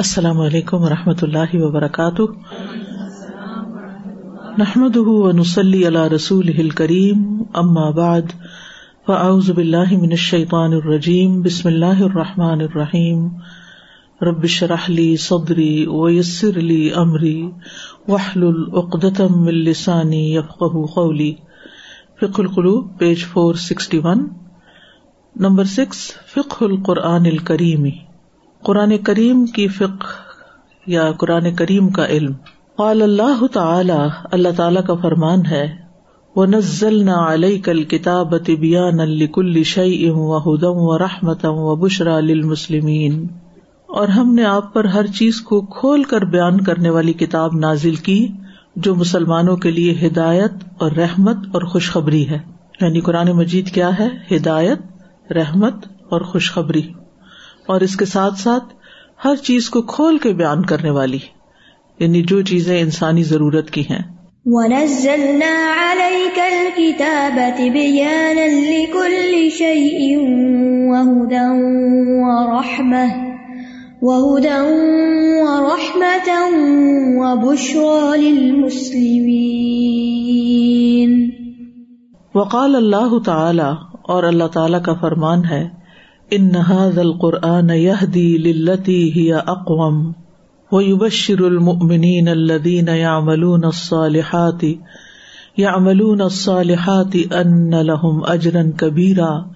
السلام علیکم و رحمۃ اللہ وبرکاتہ۔ نحمد ونسلی علی رسول کریم ام آباد فاؤز باللہ من الشیطان الرجیم، بسم اللہ الرحمٰن الرحیم۔ ربش رحلی صدری ویسر علی عمری وحل العقدم السانی یفق قولی۔ فق القلوب، page four sixty one, number six فق القرآن الکریمی۔ قرآن کریم کی فق یا قرآن کریم کا علم۔ قال اللہ تعالی اللہ تعالی کا فرمان ہے وہ نزل نہ علیہ کل کتاب طبیان الکل شعی ام و ہدم و رحمتم و بشرا للمسلمین اور ہم نے آپ پر ہر چیز کو کھول کر بیان کرنے والی کتاب نازل کی، جو مسلمانوں کے لیے ہدایت اور رحمت اور خوشخبری ہے۔ یعنی قرآن مجید کیا ہے؟ ہدایت، رحمت اور خوشخبری۔ اور اس کے ساتھ ساتھ ہر چیز کو کھول کے بیان کرنے والی۔ یعنی جو چیزیں انسانی ضرورت کی ہیں۔ وَنَزَّلْنَا عَلَيْكَ الْكِتَابَ تِبِيَانًا لِكُلِّ شَيْءٍ وَهُدًى وَرَحْمَةً وَهُدًى وَرَحْمَةً وَبُشْرَى لِلْمُسْلِمِينَ۔ وقال اللہ تعالی اور اللہ تعالی کا فرمان ہے ان هذا القرآن يهدي للتي هي اقوم ويبشر المؤمنين الذين يعملون الصالحات يعملون الصالحات ان لهم اجرا كبيرا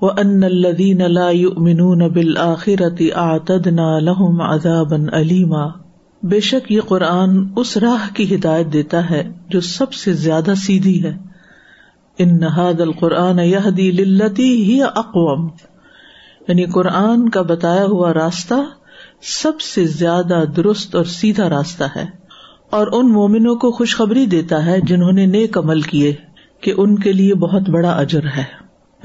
وان الذين لا يؤمنون بالآخرة اعتدنا لهم عذابا أليما بے شک یہ قرآن اس راہ کی ہدایت دیتا ہے جو سب سے زیادہ سیدھی ہے۔ ان هذا القرآن يهدي للتي هي اقوم یعنی قرآن کا بتایا ہوا راستہ سب سے زیادہ درست اور سیدھا راستہ ہے اور ان مومنوں کو خوشخبری دیتا ہے جنہوں نے نیک عمل کیے کہ ان کے لیے بہت بڑا اجر ہے۔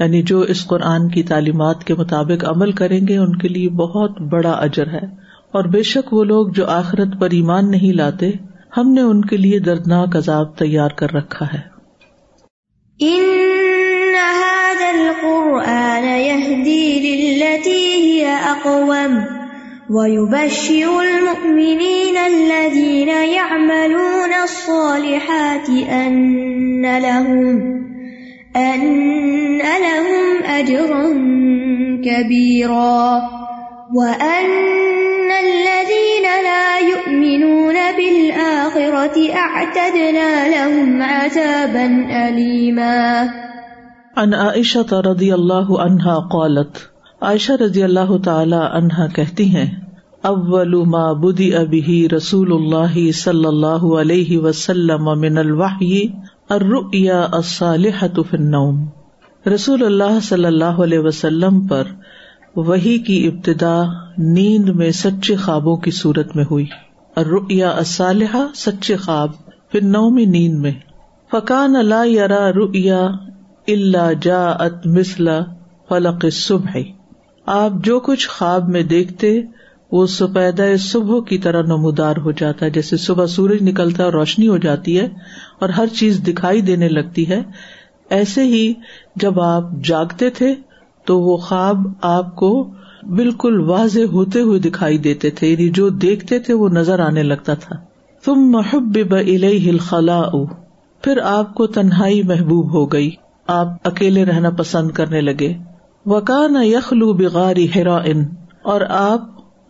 یعنی جو اس قرآن کی تعلیمات کے مطابق عمل کریں گے، ان کے لیے بہت بڑا اجر ہے۔ اور بے شک وہ لوگ جو آخرت پر ایمان نہیں لاتے، ہم نے ان کے لیے دردناک عذاب تیار کر رکھا ہے۔ هذا القرآن يهدي للتي هي أقوم ويبشر المؤمنين الذين يعملون الصالحات أن لهم أن لهم أجرا كبيرا وأن الذين لا يؤمنون بالآخرة أعتدنا لهم عذابا أليما ان عائشہ رضی اللہ عنہا قالت، عائشہ رضی اللہ تعالی عنہا کہتی ہیں، اول ما بدی ابھی رسول اللہ صلی اللہ علیہ وسلم من الوحی، الرؤیا الصالحۃ فی النوم۔ رسول اللہ صلی اللہ علیہ وسلم پر وہی کی ابتدا نیند میں سچے خوابوں کی صورت میں ہوئی۔ الرؤیا الصالحہ، سچے خواب، فی النوم نیند میں۔ فکان لا یرا رؤیا اللہ جا ات مسلا فلق صبح آپ جو کچھ خواب میں دیکھتے، وہ سپید صبح کی طرح نمودار ہو جاتا ہے، جیسے صبح سورج نکلتا ہے اور روشنی ہو جاتی ہے اور ہر چیز دکھائی دینے لگتی ہے۔ ایسے ہی جب آپ جاگتے تھے، تو وہ خواب آپ کو بالکل واضح ہوتے ہوئے دکھائی دیتے تھے یعنی جو دیکھتے تھے وہ نظر آنے لگتا تھا۔ تم محب الخلا پھر آپ کو تنہائی محبوب ہو گئی۔ آپ اکیلے رہنا پسند کرنے لگے۔ وکان یخلو بغاری ہرا ان اور آپ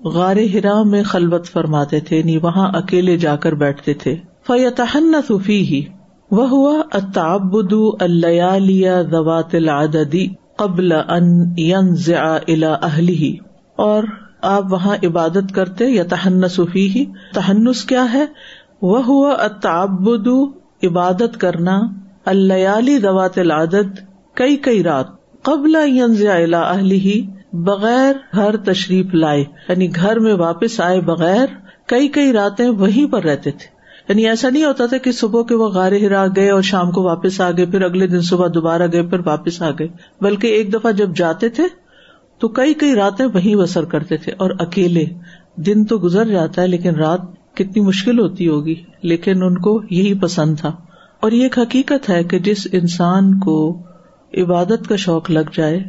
غار ہرا میں خلبت فرماتے تھے نی وہاں اکیلے جا کر بیٹھتے تھے۔ فیتحن صفی ہی وہ ہوا اتابد اللیالیا ذوات العددی قبل ان ينزع الى اہلی اور آپ وہاں عبادت کرتے یا تہن صفی ہی تہنس کیا ہے؟ وہ ہوا اتابد عبادت کرنا۔ اللیالی دوات العدد کئی کئی رات قبل ہی بغیر گھر تشریف لائے۔ یعنی گھر میں واپس آئے بغیر کئی کئی راتیں وہیں پر رہتے تھے۔ یعنی ایسا نہیں ہوتا تھا کہ صبح کے وہ غار ہرا گئے اور شام کو واپس آ گئے، پھر اگلے دن صبح دوبارہ گئے، پھر واپس آ گئے۔ بلکہ ایک دفعہ جب جاتے تھے تو کئی کئی راتیں وہیں بسر کرتے تھے اور اکیلے۔ دن تو گزر جاتا ہے لیکن رات کتنی مشکل ہوتی ہوگی، لیکن ان کو یہی پسند تھا۔ اور یہ ایک حقیقت ہے کہ جس انسان کو عبادت کا شوق لگ جائے،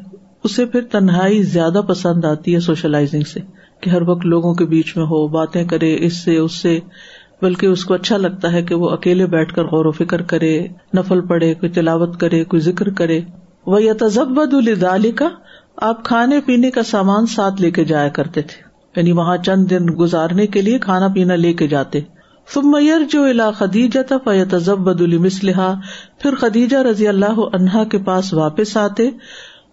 اسے پھر تنہائی زیادہ پسند آتی ہے سوشلائزنگ سے، کہ ہر وقت لوگوں کے بیچ میں ہو، باتیں کرے، اس سے اس سے، بلکہ اس کو اچھا لگتا ہے کہ وہ اکیلے بیٹھ کر غور و فکر کرے، نفل پڑے کوئی تلاوت کرے، کوئی ذکر کرے۔ وہ یا تذبد الدالی کا آپ کھانے پینے کا سامان ساتھ لے کے جایا کرتے تھے۔ یعنی وہاں چند دن گزارنے کے لیے کھانا پینا لے کے جاتے۔ تم میئر جو الا خدیجہ تھا فیتزب پھر خدیجہ رضی اللہ عنہا کے پاس واپس آتے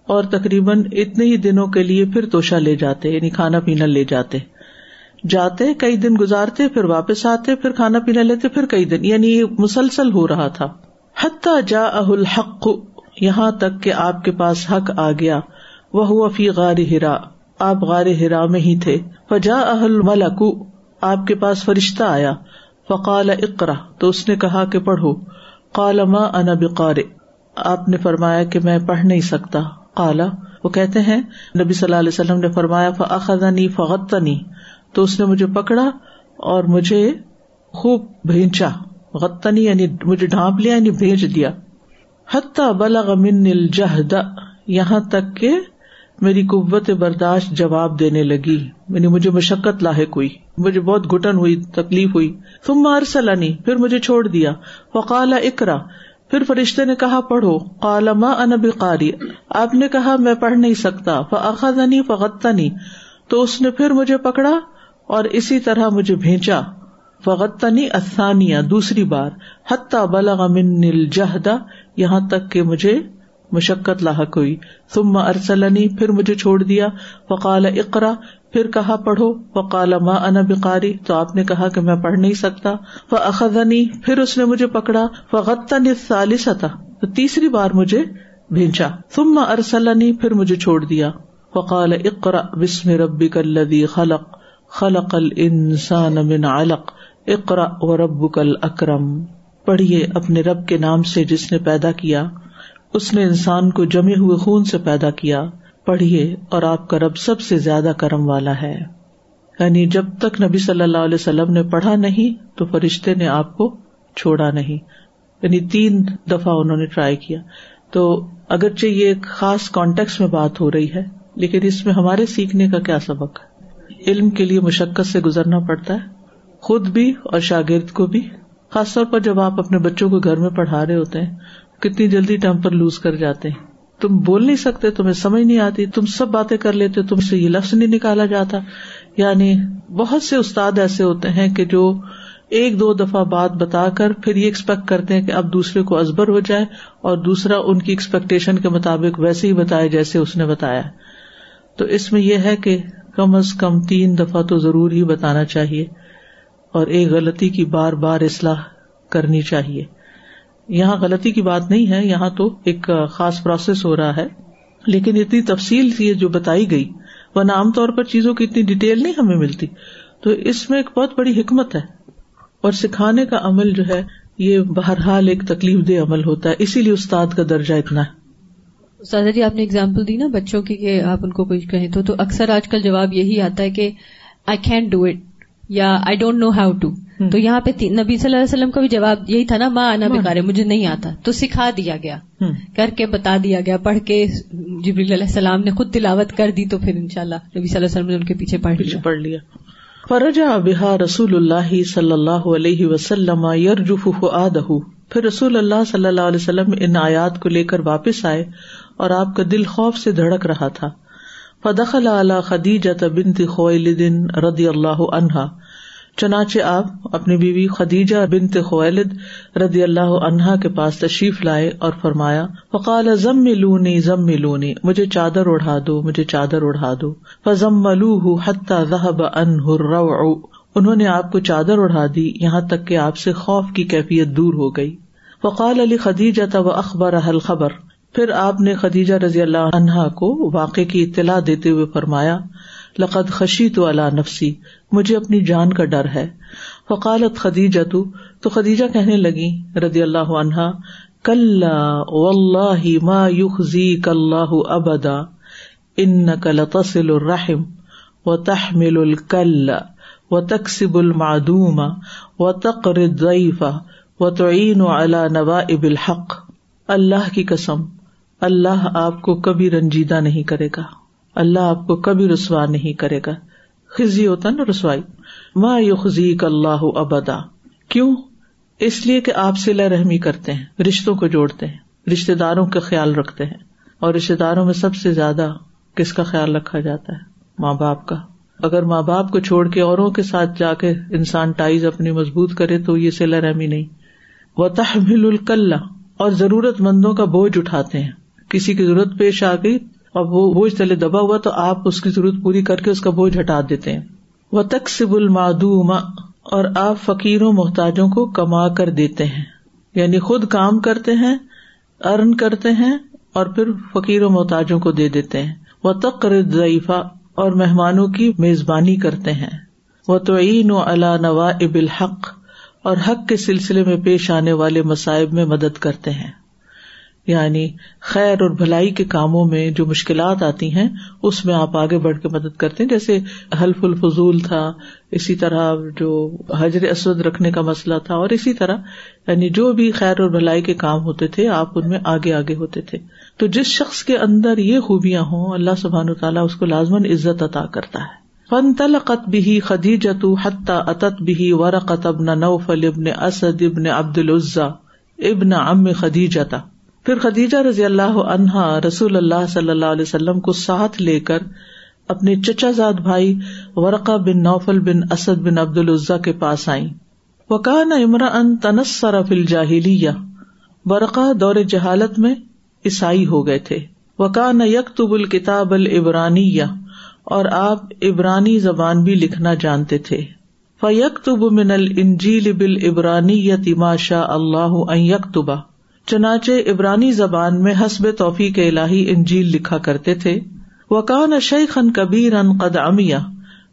اور تقریباً اتنے ہی دنوں کے لیے پھر توشا لے جاتے یعنی کھانا پینا لے جاتے۔ جاتے، کئی دن گزارتے، پھر واپس آتے، پھر کھانا پینا لیتے، پھر کئی دن یعنی مسلسل ہو رہا تھا۔ حتیٰ جا الحق، یہاں تک کہ آپ کے پاس حق آ گیا وہ فی غار ہرا، آپ غار ہرا میں ہی تھے۔ فجا اہل ملک آپ کے پاس فرشتہ آیا۔ فقال اقرا تو اس نے کہا کہ پڑھو۔ قال، ما انا بقار آپ نے فرمایا کہ میں پڑھ نہیں سکتا۔ قالا وہ کہتے ہیں، نبی صلی اللہ علیہ وسلم نے فرمایا، فاخذنی فغتنی تو اس نے مجھے پکڑا اور مجھے خوب بھینچا۔ غتنی یعنی مجھے ڈھانپ لیا یعنی بھیج دیا۔ حتیٰ بلغ من الجہد، یہاں تک کہ میری قوت برداشت جواب دینے لگی۔ یعنی مجھے مشقت لاحق ہوئی، مجھے بہت گٹن ہوئی، تکلیف ہوئی۔ تم مار سلانی پھر مجھے چھوڑ دیا۔ وقال اکرا پھر فرشتے نے کہا پڑھو۔ کالا ماں انبی قاری آپ نے کہا میں پڑھ نہیں سکتا۔ فخنی فغتنی تو اس نے پھر مجھے پکڑا اور اسی طرح مجھے بھیجا۔ فغتنی اثانیہ دوسری بار۔ حتیٰ بلغ من الجہدا یہاں تک کہ مجھے مشقت لاحق ہوئی۔ ثم ارسلنی، پھر مجھے چھوڑ دیا۔ فقال اقرا پھر کہا، پڑھو۔ وقال ما انا بقاری۔ تو آپ نے کہا کہ میں پڑھ نہیں سکتا۔ وہ اخذنی پھر اس نے مجھے پکڑا۔ فغتنی ثالثتا تو تیسری بار مجھے بھیجا۔ ثم ارسلنی، پھر مجھے چھوڑ دیا۔ وقال اقرا بسم ربک الذی خلق۔ خلق الانسان من علق۔ اقرا وربک الاکرم۔ پڑھیے اپنے رب کے نام سے جس نے پیدا کیا۔ اس نے انسان کو جمے ہوئے خون سے پیدا کیا، پڑھیے اور آپ کا رب سب سے زیادہ کرم والا ہے۔ یعنی جب تک نبی صلی اللہ علیہ وسلم نے پڑھا نہیں، تو فرشتے نے آپ کو چھوڑا نہیں۔ یعنی تین دفعہ انہوں نے ٹرائی کیا۔ تو اگرچہ یہ ایک خاص کانٹیکس میں بات ہو رہی ہے، لیکن اس میں ہمارے سیکھنے کا کیا سبق؟ ہے علم کے لیے مشقت سے گزرنا پڑتا ہے۔ خود بھی اور شاگرد کو بھی، خاص طور پر جب آپ اپنے بچوں کو گھر میں پڑھا رہے ہوتے ہیں کتنی جلدی ٹیمپر لوز کر جاتے ہیں۔ تم بول نہیں سکتے، تمہیں سمجھ نہیں آتی، تم سب باتیں کر لیتے، تم سے یہ لفظ نہیں نکالا جاتا۔ یعنی بہت سے استاد ایسے ہوتے ہیں کہ جو ایک دو دفعہ بات بتا کر پھر یہ ایکسپیکٹ کرتے ہیں کہ اب دوسرے کو ازبر ہو جائے اور دوسرا ان کی ایکسپیکٹیشن کے مطابق ویسے ہی بتائے جیسے اس نے بتایا۔ تو اس میں یہ ہے کہ کم از کم تین دفعہ تو ضرور ہی بتانا چاہیے اور ایک غلطی کی بار بار اصلاح کرنی چاہیے۔ یہاں غلطی کی بات نہیں ہے، یہاں تو ایک خاص پروسیس ہو رہا ہے۔ لیکن اتنی تفصیل تھی جو بتائی گئی، ورنہ عام طور پر چیزوں کی اتنی ڈیٹیل نہیں ہمیں ملتی۔ تو اس میں ایک بہت بڑی حکمت ہے۔ اور سکھانے کا عمل جو ہے، یہ بہرحال ایک تکلیف دہ عمل ہوتا ہے۔ اسی لیے استاد کا درجہ اتنا ہے۔ سادہ جی آپ نے اگزامپل دی نا بچوں کی کہ آپ ان کو کچھ کہیں تو تو اکثر آج کل جواب یہی آتا ہے کہ آئی کین ڈو اٹ یا I don't know how to تو یہاں پہ نبی صلی اللہ علیہ وسلم کا بھی جواب یہی تھا نا ماں آنا بکارے مجھے نہیں آتا۔ تو سکھا دیا گیا۔ کر کے بتا دیا گیا۔ پڑھ کے جبریل علیہ السلام نے خود تلاوت کر دی تو پھر ان شاء اللہ نبی صلی اللہ علیہ وسلم نے ان کے پیچھے پڑھ لیا۔ پڑھ لیا۔ فرجا بحا رسول اللہ صلی اللہ علیہ وسلم پھر رسول اللہ صلی اللہ علیہ وسلم ان آیات کو لے کر واپس آئے اور آپ کا دل خوف سے دھڑک رہا تھا۔ فدخل اعلی خدیجہ بنت خویلد رضی اللہ عنہا۔ چنانچہ آپ اپنی بیوی خدیجہ بنت خویلد رضی اللہ عنہا کے پاس تشریف لائے اور فرمایا، فقال ضم لونی ضم لونی مجھے چادر اڑا دو، مجھے چادر اڑا دو۔ فضم ملو حتیٰ ذہب انہ الروع۔ انہوں نے آپ کو چادر اڑا دی، یہاں تک کہ آپ سے خوف کی کیفیت دور ہو گئی۔ فقال علی خدیجہ تب اخبار حل خبر پھر آپ نے خدیجہ رضی اللہ عنہا کو واقع کی اطلاع دیتے ہوئے فرمایا، لقد خشی تو اللہ نفسی، مجھے اپنی جان کا ڈر ہے۔ فقالت خدیجہ تو خدیجہ کہنے لگی ردی اللہ عنہا کل اللہ ما یخزی کلّہ ابدا ان کل الرحم و تحمل الکل و تقسب المعدوم و تقر ضعیفہ و تعین علی نوائب الحق۔ اللہ کی قسم اللہ آپ کو کبھی رنجیدہ نہیں کرے گا۔ اللہ آپ کو کبھی رسوا نہیں کرے گا۔ خزی ہوتا نا رسوائی۔ ما یخزی اللہ ابدا۔ کیوں؟ اس لیے کہ آپ سلا رحمی کرتے ہیں، رشتوں کو جوڑتے ہیں رشتے داروں کا خیال رکھتے ہیں۔ اور رشتے داروں میں سب سے زیادہ کس کا خیال رکھا جاتا ہے؟ ماں باپ کا۔ اگر ماں باپ کو چھوڑ کے اوروں کے ساتھ جا کے انسان ٹائز اپنی مضبوط کرے تو یہ سلا رحمی نہیں۔ وہ تحمل الکل اور ضرورت مندوں کا بوجھ اٹھاتے ہیں۔ کسی کی ضرورت پیش آ گئی اور وہ بوجھ تلے دبا ہوا تو آپ اس کی ضرورت پوری کر کے اس کا بوجھ ہٹا دیتے ہیں۔ وہ تقسیب المعدوم اور آپ فقیروں، محتاجوں کو کما کر دیتے ہیں۔ یعنی خود کام کرتے ہیں، ارن کرتے ہیں اور پھر فقیر و محتاجوں کو دے دیتے ہیں۔ وہ تقر ضعیفہ اور مہمانوں کی میزبانی کرتے ہیں۔ وہ توعین و علا نوا اب الحق اور حق کے سلسلے میں پیش آنے والے مصائب میں مدد کرتے ہیں۔ یعنی خیر اور بھلائی کے کاموں میں جو مشکلات آتی ہیں، اس میں آپ آگے بڑھ کے مدد کرتے ہیں۔ جیسے حلف الفضول تھا، اسی طرح جو حجر اسود رکھنے کا مسئلہ تھا، اور اسی طرح یعنی جو بھی خیر اور بھلائی کے کام ہوتے تھے، آپ ان میں آگے آگے ہوتے تھے۔ تو جس شخص کے اندر یہ خوبیاں ہوں، اللہ سبحان و تعالیٰ اس کو لازمن عزت عطا کرتا ہے۔ فن تلقت بھی خدیجت حتہ اطت بھی ورقت ابن نوفل ابن اسد ابن عبد العزا ابن ام خدیجتا پھر خدیجہ رضی اللہ عنہا رسول اللہ صلی اللہ علیہ وسلم کو ساتھ لے کر اپنے چچا زاد بھائی ورقا بن نوفل بن اسد بن عبد العزا کے پاس آئی وکان امرا ان تنسر فل جاہلی ورقا دور جہالت میں عیسائی ہو گئے تھے۔ وکان یکتب الکتاب العبرانی اور آپ عبرانی زبان بھی لکھنا جانتے تھے۔ فیکتب من الجیل بل عبرانی یتماشا اللہ یکتبا چنانچہ عبرانی زبان میں حسب توفیق الہی انجیل لکھا کرتے تھے وکان شیخ ان کبیر ان قد امیا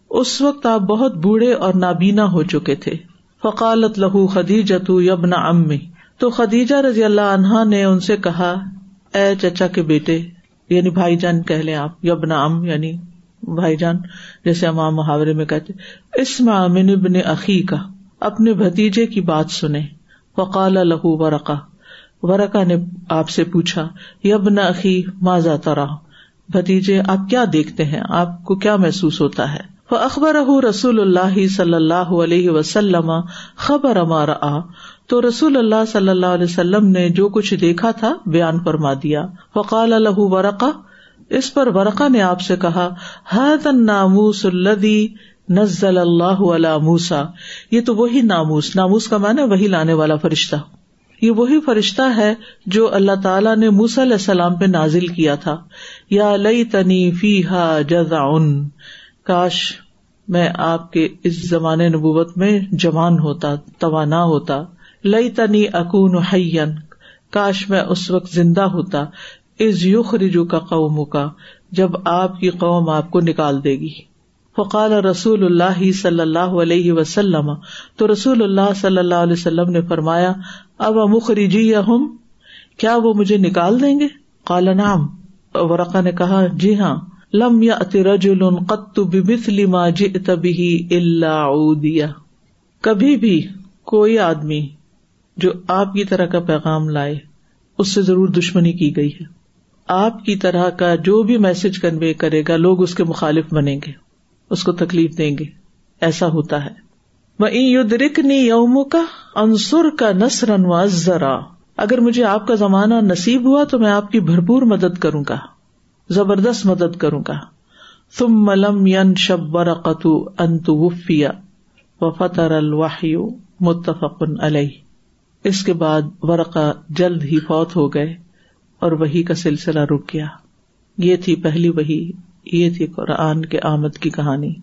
اس وقت آپ بہت بوڑھے اور نابینا ہو چکے تھے۔ فقالت لہو خدیجت یبنا امی تو خدیجہ رضی اللہ عنہا نے ان سے کہا، اے چچا کے بیٹے یعنی بھائی جان کہ لیں آپ یبنا ام یعنی بھائی جان، جیسے امام محاورے میں کہتے اس من ابن عقی کا، اپنے بھتیجے کی بات سنے فقال لہو ورقا نے آپ سے پوچھا، یب نقی ماضا ترا بھتیجے، آپ کیا دیکھتے ہیں؟ آپ کو کیا محسوس ہوتا ہے؟ وہ اخبر رسول اللہ صلی اللہ علیہ وسلم خبر ہمارا تو رسول اللہ صلی اللہ علیہ وسلم نے جو کچھ دیکھا تھا بیان فرما دیا۔ فقال الح ورقا اس پر ورقا نے آپ سے کہا حد ناموس الدی نزل اللہ علیہ موسا یہ تو وہی ناموس۔ ناموس کا معنی وہی لانے والا فرشتہ۔ یہ وہی فرشتہ ہے جو اللہ تعالیٰ نے موس علیہ السلام پہ نازل کیا تھا۔ یا لئی تنی فی ہا جزا کاش میں آپ کے اس زمانے نبوت میں جوان ہوتا، توانا ہوتا۔ لئی تنی اکون حین کاش میں اس وقت زندہ ہوتا۔ از یوخ رجو کا قوم کا جب آپ کی قوم آپ کو نکال دے گی۔ فقال رسول اللہ صلی اللہ علیہ وسلم، تو رسول اللہ صلی اللہ علیہ وسلم نے فرمایا اب مخرجی یا ہم کیا وہ مجھے نکال دیں گے؟ کالا نام ورقا نے کہا جی ہاں۔ لم یا رجل قط بمثل ما جئت به الا عودیا کبھی بھی کوئی آدمی جو آپ کی طرح کا پیغام لائے، اس سے ضرور دشمنی کی گئی ہے۔ آپ کی طرح کا جو بھی میسج کنوے کرے گا، لوگ اس کے مخالف بنیں گے، اس کو تکلیف دیں گے۔ ایسا ہوتا ہے۔ میں یوم کا انصر کا نسر ذرا اگر مجھے آپ کا زمانہ نصیب ہوا تو میں آپ کی بھرپور مدد کروں گا، زبردست مدد کروں گا۔ تم ملم ین شب برقت انت وفیا و فتر الواحی متفق علیہ اس کے بعد ورقا جلد ہی فوت ہو گئے اور وہی کا سلسلہ رک گیا۔ یہ تھی پہلی وہی یہ تھی قرآن کے آمد کی کہانی۔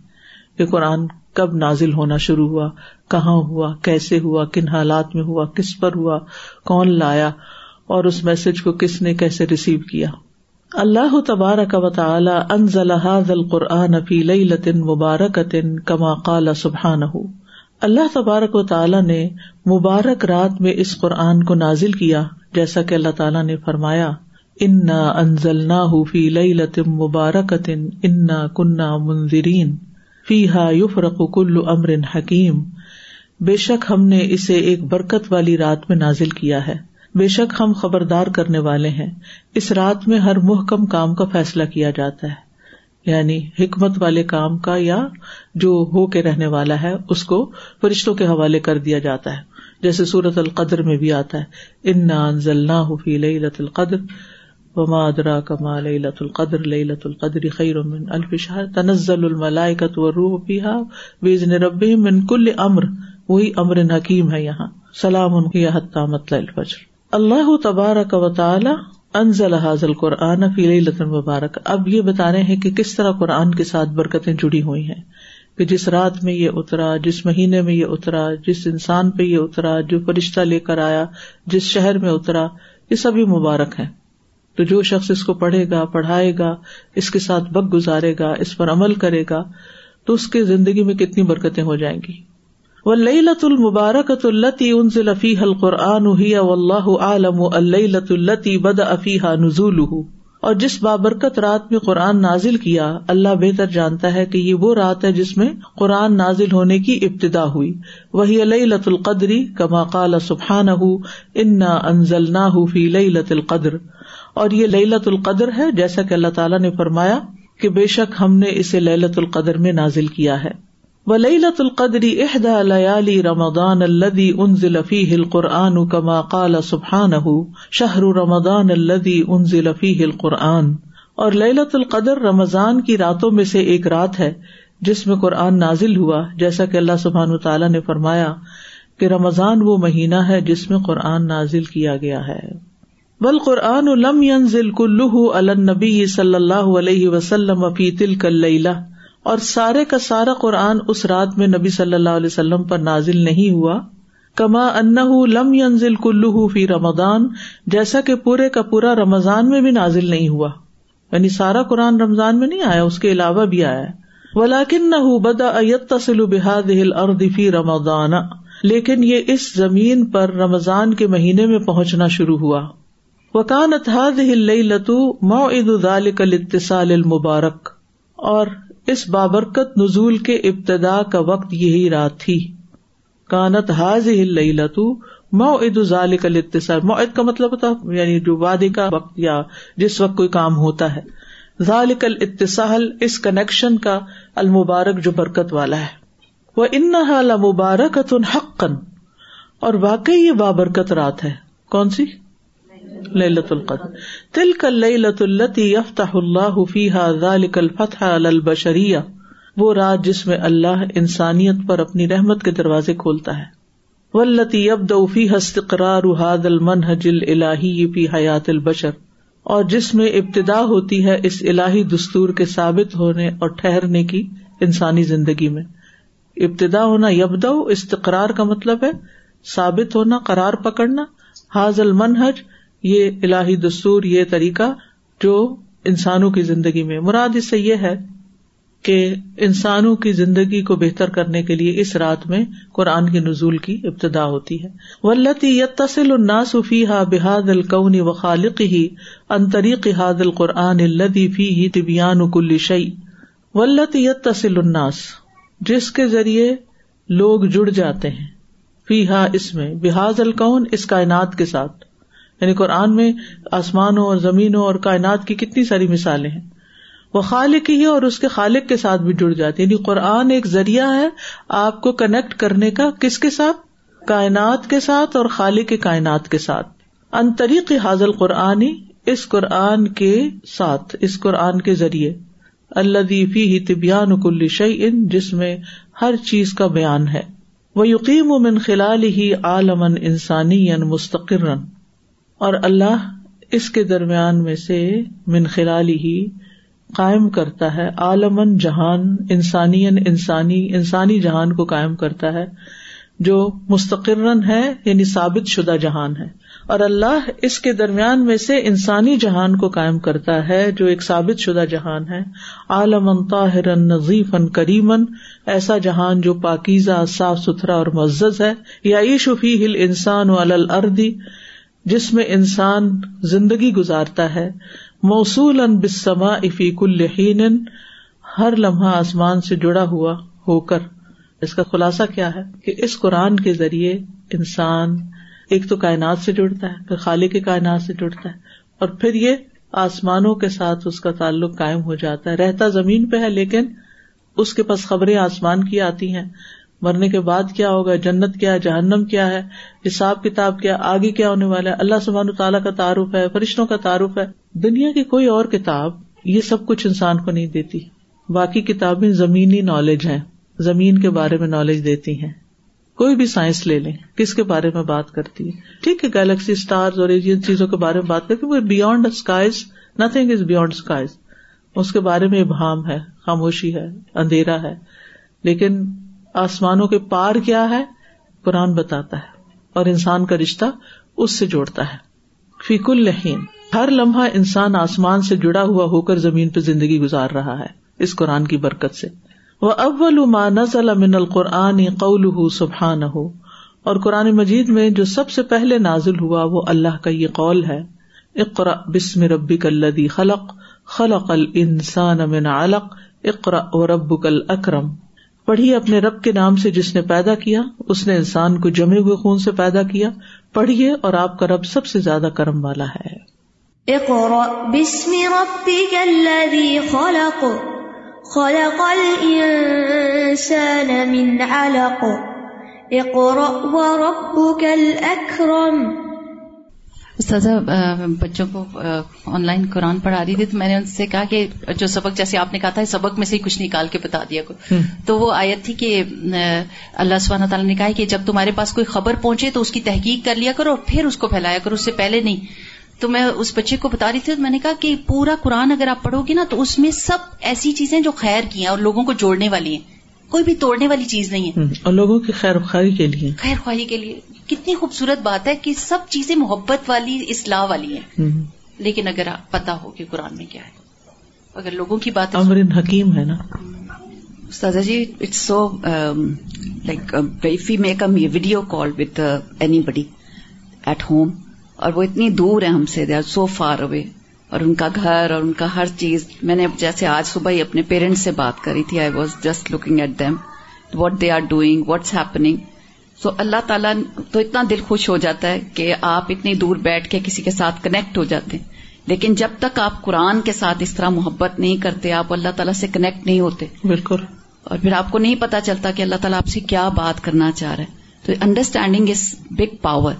کہ قرآن کب نازل ہونا شروع ہوا؟ کہاں ہوا؟ کیسے ہوا؟ کن حالات میں ہوا؟ کس پر ہوا؟ کون لایا؟ اور اس میسج کو کس نے کیسے ریسیو کیا؟ اللہ تبارک و تعالی انزل هذا القرآن فی لیلۃ مبارکۃ کما قال سبحانہ۔ اللہ تبارک و تعالی نے مبارک رات میں اس قرآن کو نازل کیا، جیسا کہ اللہ تعالیٰ نے فرمایا، انا انزل نہ فی لیلۃ مبارکۃ، انا کنہ منظرین فی ہا یفرق کل امر حکیم۔ بے شک ہم نے اسے ایک برکت والی رات میں نازل کیا ہے۔ بے شک ہم خبردار کرنے والے ہیں۔ اس رات میں ہر محکم کام کا فیصلہ کیا جاتا ہے۔ یعنی حکمت والے کام کا یا جو ہو کے رہنے والا ہے، اس کو فرشتوں کے حوالے کر دیا جاتا ہے۔ جیسے سورت القدر میں بھی آتا ہے۔ ان فی لت القدر۔ وما ادرا کما لت القدر لت القدر خیر الف شہر تنزل الملائکت والروح فیها بیزن ربهم من کل امر وہی امر حکیم ہے یہاں سلام ان کی حتہ مطلع الفجر اللہ تبارک و تعالی انزل حاضل قرآن فی لیلۃ مبارک اب یہ بتا رہے ہیں کہ کس طرح قرآن کے ساتھ برکتیں جڑی ہوئی ہیں کہ جس رات میں یہ اترا، جس مہینے میں یہ اترا، جس انسان پہ یہ اترا، جو فرشتہ لے کر آیا، جس شہر میں اترا، یہ سبھی مبارک ہے تو جو شخص اس کو پڑھے گا، پڑھائے گا، اس کے ساتھ وقت گزارے گا، اس پر عمل کرے گا، تو اس کی زندگی میں کتنی برکتیں ہو جائیں گی۔ و لت المبارکت التی ان سے لفی حل قرآن اللہ عالم الت التی بد افیح نزول اور جس بابرکت رات میں قرآن نازل کیا، اللہ بہتر جانتا ہے کہ یہ وہ رات ہے جس میں قرآن نازل ہونے کی ابتدا ہوئی۔ وہی علیہ لت القدری کما قال سبحان انا انزل نہ فی لئی لت القدر۔ اور یہ لت القدر ہے، جیسا کہ اللہ تعالیٰ نے فرمایا کہ بے شک ہم نے اسے لت القدر میں نازل کیا ہے۔ و لت القدری احدا لیالی رمضان الدی انزل فیہ القرآن کما قال سبحانہ، شہر رمضان الدی انزل فیہ القرآن۔ اور للت القدر رمضان کی راتوں میں سے ایک رات ہے، جس میں قرآن نازل ہوا، جیسا کہ اللہ سبحان تعالیٰ نے فرمایا کہ رمضان وہ مہینہ ہے جس میں قرآن نازل کیا گیا ہے۔ بل قرآن لم ينزل كله على النبي صلی اللہ علیہ وسلم فی تلك الليلہ اور سارے کا سارا قرآن اس رات میں نبی صلی اللہ علیہ وسلم پر نازل نہیں ہوا۔ کما ان لم ینزل کلو فی رمضان، جیسا کہ پورے کا پورا رمضان میں بھی نازل نہیں ہوا۔ یعنی سارا قرآن رمضان میں نہیں آیا، اس کے علاوہ بھی آیا۔ ولاکن نہ بدا تصل بحاد فی رمضان۔ لیکن یہ اس زمین پر رمضان کے مہینے میں پہنچنا شروع ہوا۔ وکان اتحاد لتو مو عید الاتصال المبارک، اور اس بابرکت نزول کے ابتدا کا وقت یہی رات تھی۔ کانت حاض لتو مو عید الاتصال، موعد کا مطلب ہوتا یعنی جو وادی کا وقت یا جس وقت کوئی کام ہوتا ہے۔ ذالک الاتصال، اس کنیکشن کا المبارک جو برکت والا ہے۔ وہ ان مبارک حقن اور واقعی یہ بابرکت رات ہے۔ کون سی؟ للت القدر۔ تل کل لت یفتح اللہ فیحا ذالک الفتح البشریہ وہ رات جس میں اللہ انسانیت پر اپنی رحمت کے دروازے کھولتا ہے۔ ولتی ابد فی استقرار هذا المنهج الہی فی حیات البشر۔ اور جس میں ابتدا ہوتی ہے اس الہی دستور کے ثابت ہونے اور ٹھہرنے کی انسانی زندگی میں۔ ابتدا ہونا یبد استقرار کا مطلب ہے۔ ثابت ہونا، قرار پکڑنا۔ حاض المنہج یہ الہی دستور، یہ طریقہ جو انسانوں کی زندگی میں، مراد اس سے یہ ہے کہ انسانوں کی زندگی کو بہتر کرنے کے لیے اس رات میں قرآن کی نزول کی ابتدا ہوتی ہے۔ ولتی یتسل الناس فی ہا بحاد القنی و خالق ہی انتریق حاد القرآن الدی فی ہی طبیان کل شعی ولتی یتسل الناس، جس کے ذریعے لوگ جڑ جاتے ہیں۔ فی ہا اس میں بحاد القن اس کائنات کے ساتھ۔ یعنی قرآن میں آسمانوں اور زمینوں اور کائنات کی کتنی ساری مثالیں ہیں۔ وہ خالق ہی اور اس کے خالق کے ساتھ بھی جڑ جاتی یعنی قرآن ایک ذریعہ ہے آپ کو کنیکٹ کرنے کا کس کے ساتھ؟ کائنات کے ساتھ اور خالق کے کائنات کے ساتھ۔ انتریق حاضل قرآنی اس قرآن کے ساتھ، اس قرآن کے ذریعے۔ اللہ فی ہی طبیان کل شعی ان جس میں ہر چیز کا بیان ہے۔ وہ یقین و من خلال ہی عالمن انسانی مستقرن اور اللہ اس کے درمیان میں سے منخلالی ہی قائم کرتا ہے عالمن جہان انسانی انسانی انسانی جہان کو قائم کرتا ہے، جو مستقرن ہے یعنی ثابت شدہ جہان ہے۔ اور اللہ اس کے درمیان میں سے انسانی جہان کو قائم کرتا ہے، جو ایک ثابت شدہ جہان ہے۔ عالمن طاہر نظیف ان کریمن ایسا جہان جو پاکیزہ، صاف ستھرا اور معزز ہے۔ یا عیشفی ہل انسان و الردی جس میں انسان زندگی گزارتا ہے موصول ان بسما افیق الحین ہر لمحہ آسمان سے جڑا ہوا ہو کر۔ اس کا خلاصہ کیا ہے؟ کہ اس قرآن کے ذریعے انسان ایک تو کائنات سے جڑتا ہے، پھر خالی کے کائنات سے جڑتا ہے، اور پھر یہ آسمانوں کے ساتھ اس کا تعلق قائم ہو جاتا ہے۔ رہتا زمین پہ ہے، لیکن اس کے پاس خبریں آسمان کی آتی ہیں۔ مرنے کے بعد کیا ہوگا؟ جنت کیا ہے؟ جہنم کیا ہے؟ حساب کتاب کیا؟ آگے کیا ہونے والا ہے؟ اللہ سبحان تعالیٰ کا تعارف ہے، فرشتوں کا تعارف ہے۔ دنیا کی کوئی اور کتاب یہ سب کچھ انسان کو نہیں دیتی۔ باقی کتابیں زمینی نالج ہیں۔ زمین کے بارے میں نالج دیتی ہیں۔ کوئی بھی سائنس لے لیں۔ کس کے بارے میں بات کرتی ہے ٹھیک ہے گیلیکسی اسٹار اور ان چیزوں کے بارے میں بات کرتی ہے beyond skies nothing is beyond skies اس کے بارے میں ابہام ہے، خاموشی ہے، اندھیرا ہے۔ لیکن آسمانوں کے پار کیا ہے، قرآن بتاتا ہے اور انسان کا رشتہ اس سے جوڑتا ہے۔ فیق الحین ہر لمحہ انسان آسمان سے جڑا ہوا ہو کر زمین پہ زندگی گزار رہا ہے، اس قرآن کی برکت سے۔ وہ اول ما نزل من القرآن قول سبحان ہو اور قرآن مجید میں جو سب سے پہلے نازل ہوا، وہ اللہ کا یہ قول ہے۔ اقرا بسم ربی کلدی خلق خلق الانسان من علق اقرا و رب کل اکرم پڑھیے اپنے رب کے نام سے جس نے پیدا کیا، اس نے انسان کو جمے ہوئے خون سے پیدا کیا۔ پڑھیے اور آپ کا رب سب سے زیادہ کرم والا ہے۔ خلق الانسان من علق۔ اقرأ وربك الاکرم استاذہ بچوں کو آن لائن قرآن پڑھا رہی تھی تو میں نے ان سے کہا کہ جو سبق جیسے آپ نے کہا تھا سبق میں سے کچھ نکال کے بتا دیا تو وہ آیت تھی کہ اللہ سبحانہ تعالیٰ نے کہا کہ جب تمہارے پاس کوئی خبر پہنچے تو اس کی تحقیق کر لیا کرو اور پھر اس کو پھیلایا کرو اس سے پہلے نہیں۔ تو میں اس بچے کو بتا رہی تھی تو میں نے کہا کہ پورا قرآن اگر آپ پڑھو گے نا تو اس میں سب ایسی چیزیں جو خیر کی ہیں اور لوگوں کو جوڑنے والی ہیں۔ کوئی بھی توڑنے والی چیز نہیں ہے۔ اور لوگوں کی خیر خواہی کے لیے۔ خیر خواہی کے لیے۔ کتنی خوبصورت بات ہے کہ سب چیزیں محبت والی اصلاح والی ہیں۔ لیکن اگر آپ پتا ہو کہ قرآن میں کیا ہے۔ اگر لوگوں کی بات امر حکیم ہے نا۔ سازا جی it's so like if you make a video call with any body at home اور وہ اتنی دور ہے ہم سے they are so far away اور ان کا گھر اور ان کا ہر چیز۔ میں نے جیسے آج صبح ہی اپنے پیرنٹس سے بات کری تھی۔ I was just looking at them what they are doing what's happening so اللہ تعالیٰ تو اتنا دل خوش ہو جاتا ہے کہ آپ اتنی دور بیٹھ کے کسی کے ساتھ کنیکٹ ہو جاتے ہیں۔ لیکن جب تک آپ قرآن کے ساتھ اس طرح محبت نہیں کرتے آپ اللہ تعالیٰ سے کنیکٹ نہیں ہوتے۔ بالکل۔ اور پھر آپ کو نہیں پتا چلتا کہ اللہ تعالیٰ آپ سے کیا بات کرنا چاہ رہے ہیں تو انڈرسٹینڈنگ از بگ پاور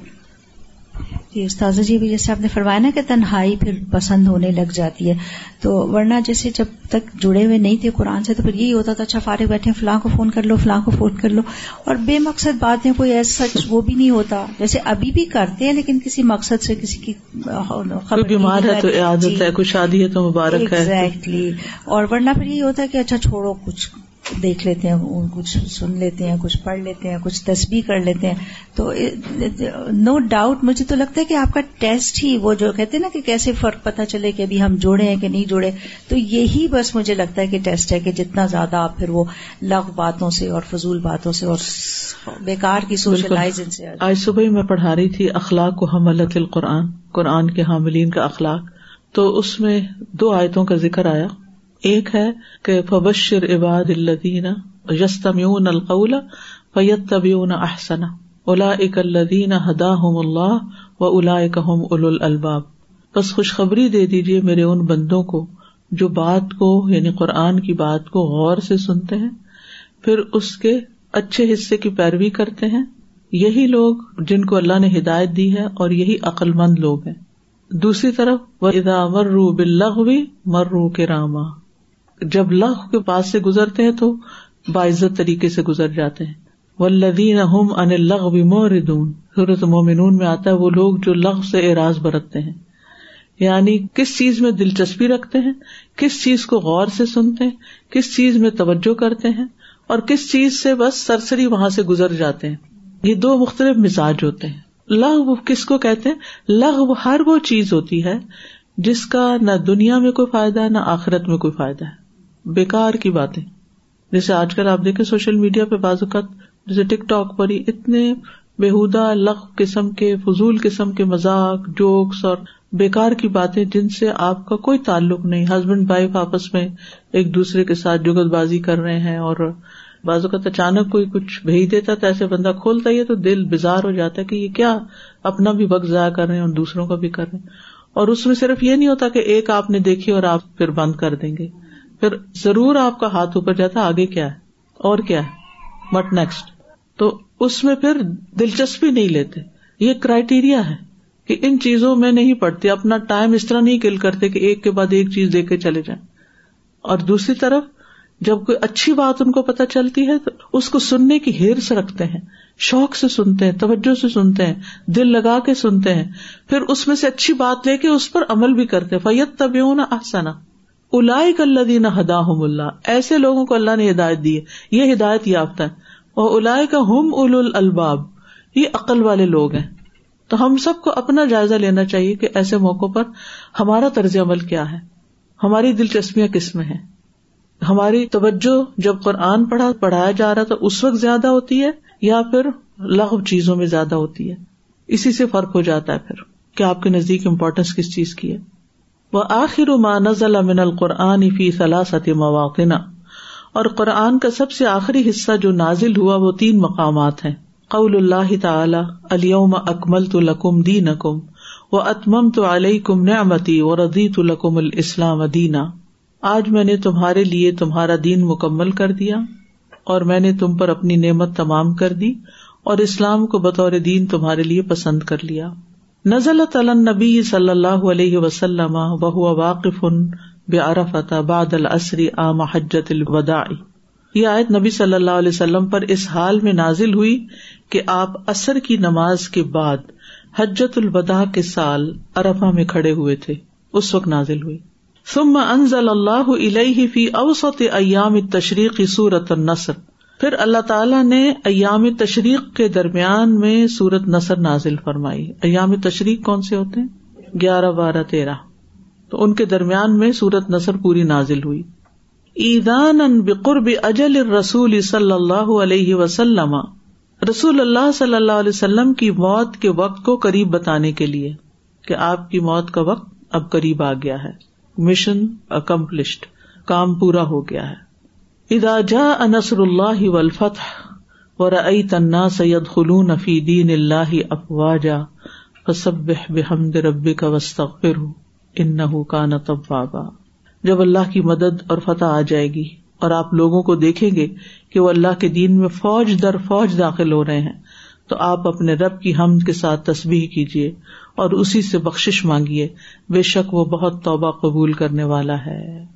جی استاذہ جی بھی جیسے آپ نے فرمایا نا کہ تنہائی پھر پسند ہونے لگ جاتی ہے۔ تو ورنہ جیسے جب تک جڑے ہوئے نہیں تھے قرآن سے تو پھر یہی ہوتا تھا اچھا فارغ بیٹھے فلاں کو فون کر لو فلاں کو فون کر لو۔ اور بے مقصد باتیں کوئی ایسا سچ وہ بھی نہیں ہوتا۔ جیسے ابھی بھی کرتے ہیں لیکن کسی مقصد سے کسی کی بیمار ہے تو عادت ہے کچھ شادی ہے تو مبارک ہے۔ ایگزیکٹلی اور ورنہ پھر یہی ہوتا ہے کہ اچھا چھوڑو کچھ۔ دیکھ لیتے ہیں کچھ سن لیتے ہیں کچھ پڑھ لیتے ہیں کچھ تسبیح کر لیتے ہیں۔ تو نو ڈاؤٹ مجھے تو لگتا ہے کہ آپ کا ٹیسٹ ہی وہ جو کہتے ہیں نا کہ کیسے فرق پتا چلے کہ ابھی ہم جوڑے ہیں کہ نہیں جوڑے تو یہی بس مجھے لگتا ہے کہ ٹیسٹ ہے کہ جتنا زیادہ آپ پھر وہ لغ باتوں سے اور فضول باتوں سے اور بیکار کی سوشلائز سے آج صبح میں پڑھا رہی تھی اخلاق کو حملت القرآن قرآن کے حاملین کا اخلاق۔ تو اس میں دو آیتوں کا ذکر آیا۔ ایک ہے کہ فبشر عباد الدین یستمیون القول فیت طبیون احسن الا اک الدین ہدا ہم اللہ و الا اکم ال الباب بس خوشخبری دے دیجیے میرے ان بندوں کو جو بات کو یعنی قرآن کی بات کو غور سے سنتے ہیں، پھر اس کے اچھے حصے کی پیروی کرتے ہیں۔ یہی لوگ جن کو اللہ نے ہدایت دی ہے اور یہی عقل مند لوگ ہیں۔ دوسری طرف وہ ادا مرو بلغوی مرو کے راما جب لغ کے پاس سے گزرتے ہیں تو باعزت طریقے سے گزر جاتے ہیں۔ ولدین ہم ان لغ بھی موردون صورت مومنون میں آتا ہے وہ لوگ جو لغ سے اعراض برتتے ہیں۔ یعنی کس چیز میں دلچسپی رکھتے ہیں، کس چیز کو غور سے سنتے ہیں، کس چیز میں توجہ کرتے ہیں، اور کس چیز سے بس سرسری وہاں سے گزر جاتے ہیں۔ یہ دو مختلف مزاج ہوتے ہیں۔ لغ کس کو کہتے ہیں؟ لغ ہر وہ چیز ہوتی ہے جس کا نہ دنیا میں کوئی فائدہ ہے نہ آخرت میں کوئی فائدہ ہے۔ بےکار کی باتیں۔ جیسے آج کل آپ دیکھیں سوشل میڈیا پہ بعض اوقات جیسے ٹک ٹاک پر ہی اتنے بےحدا لغ قسم کے، فضول قسم کے مذاق، جوکس اور بےکار کی باتیں جن سے آپ کا کوئی تعلق نہیں۔ ہسبینڈ، وائف آپس میں ایک دوسرے کے ساتھ جگت بازی کر رہے ہیں اور بعض اوقات اچانک کوئی کچھ بھیج دیتا تو ایسے بندہ کھولتا ہی ہے تو دل بزار ہو جاتا ہے کہ یہ کیا اپنا بھی وقت ضائع کر رہے ہیں اور دوسروں کا بھی کر رہے ہیں۔ اور اس میں صرف یہ نہیں ہوتا کہ ایک آپ نے دیکھی اور آپ پھر بند کر دیں گے۔ پھر ضرور آپ کا ہاتھ اوپر جاتا، آگے کیا ہے؟ اور کیا ہے؟ وٹ نیکسٹ تو اس میں پھر دلچسپی نہیں لیتے۔ یہ کرائٹیریا ہے کہ ان چیزوں میں نہیں پڑتی اپنا ٹائم اس طرح نہیں کل کرتے کہ ایک کے بعد ایک چیز دیکھ کے چلے جائیں۔ اور دوسری طرف، جب کوئی اچھی بات ان کو پتہ چلتی ہے، تو اس کو سننے کی ہرس رکھتے ہیں، شوق سے سنتے ہیں، توجہ سے سنتے ہیں، دل لگا کے سنتے ہیں۔ پھر اس میں سے اچھی بات لے کے اس پر عمل بھی کرتے فیت طبی احسنا اللہ دین ہدا اللہ، ایسے لوگوں کو اللہ نے ہدایت دی ہے، یہ ہدایت یافتہ ہے اور الاائے کا ہم اول الباب یہ عقل والے لوگ ہیں۔ تو ہم سب کو اپنا جائزہ لینا چاہیے کہ ایسے موقع پر ہمارا طرز عمل کیا ہے۔ ہماری دلچسپیاں کس میں ہیں؟ ہماری توجہ جب قرآن پڑھا، پڑھایا جا رہا تو اس وقت زیادہ ہوتی ہے یا پھر لغ چیزوں میں زیادہ ہوتی ہے؟ اسی سے فرق ہو جاتا ہے پھر کیا آپ کے نزدیک امپورٹینس کس چیز کی ہے۔ وہ آخر ما نزل من القرآن فی ثلاثت مواقع اور قرآن کا سب سے آخری حصہ جو نازل ہوا وہ تین مقامات ہیں۔ قول اللہ تعالی اليوم اکمل تو لکم دین اکم و اتمم تو علیہ کم نعمتی و ردی تو لکم الاسلام دینا۔ آج میں نے تمہارے لیے تمہارا دین مکمل کر دیا اور میں نے تم پر اپنی نعمت تمام کر دی اور اسلام کو بطور دین تمہارے لیے پسند کر لیا۔ نزل نبی صلی اللہ علیہ وسلم بہ واقف بے عرفت باد العصری آم حجت الوداع۔ یہ آیت نبی صلی اللہ علیہ وسلم پر اس حال میں نازل ہوئی کہ آپ عصر کی نماز کے بعد حجت الوداع کے سال ارفا میں کھڑے ہوئے تھے۔ اس وقت نازل ہوئی۔ ثم انزل اللہ علیہ فی اوسط ایام تشریقی سورت النصر۔ پھر اللہ تعالیٰ نے ایام تشریق کے درمیان میں سورت نصر نازل فرمائی۔ ایام تشریق کون سے ہوتے ہیں؟ گیارہ بارہ تیرہ۔ تو ان کے درمیان میں سورت نصر پوری نازل ہوئی۔ ایدان بقرب اجل رسول صلی اللہ علیہ وسلم۔ رسول اللہ صلی اللہ علیہ وسلم کی موت کے وقت کو قریب بتانے کے لیے کہ آپ کی موت کا وقت اب قریب آ گیا ہے۔ مشن اکمپلشڈ کام پورا ہو گیا ہے۔ ادا جا انصر اللہ ولفتح و رئی تنا سید خلون فی دین اللہ افواجا فسب بحمد رب کا وسطر ان کا نتب جب اللہ کی مدد اور فتح آ جائے گی اور آپ لوگوں کو دیکھیں گے کہ وہ اللہ کے دین میں فوج در فوج داخل ہو رہے ہیں، تو آپ اپنے رب کی حمد کے ساتھ تصبیح کیجیے اور اسی سے بخش مانگیے۔ بے شک وہ بہت توبہ قبول کرنے والا ہے۔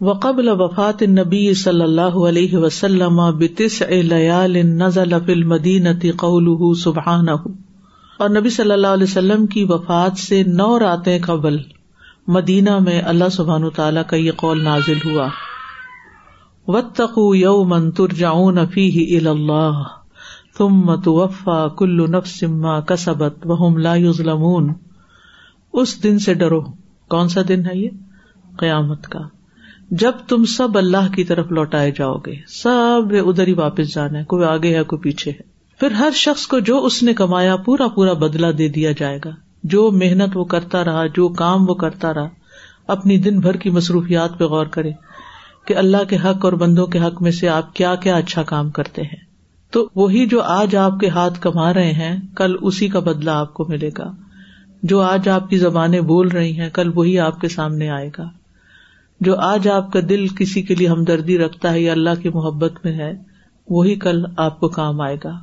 وقبل وفات نبی صلی اللہ علیہ وسلم بتس لیال نزل فی المدینہ قوله سبحانہ۔ اور نبی صلی اللہ علیہ وسلم کی وفات سے نو راتیں قبل مدینہ میں اللہ سبحان تعالیٰ کا یہ قول نازل ہوا۔ وتقو یومن ترجعون فیہ الی اللہ تم متوفا کلو نفسما کسبت وہ لا یوزلمون اس دن سے ڈرو، کون سا دن ہے یہ؟ قیامت کا۔ جب تم سب اللہ کی طرف لوٹائے جاؤ گے، سب ادھر ہی واپس جانا ہے، کوئی آگے ہے، کوئی پیچھے ہے۔ پھر ہر شخص کو جو اس نے کمایا، پورا پورا بدلا دے دیا جائے گا۔ جو محنت وہ کرتا رہا، جو کام وہ کرتا رہا، اپنی دن بھر کی مصروفیات پہ غور کرے کہ اللہ کے حق اور بندوں کے حق میں سے آپ کیا کیا اچھا کام کرتے ہیں۔ تو وہی جو آج آپ کے ہاتھ کما رہے ہیں، کل اسی کا بدلا آپ کو ملے گا۔ جو آج آپ کی زبانیں بول رہی ہیں، کل وہی آپ کے سامنے آئے گا۔ جو آج آپ کا دل کسی کے لیے ہمدردی رکھتا ہے یا اللہ کی محبت میں ہے، وہی کل آپ کو کام آئے گا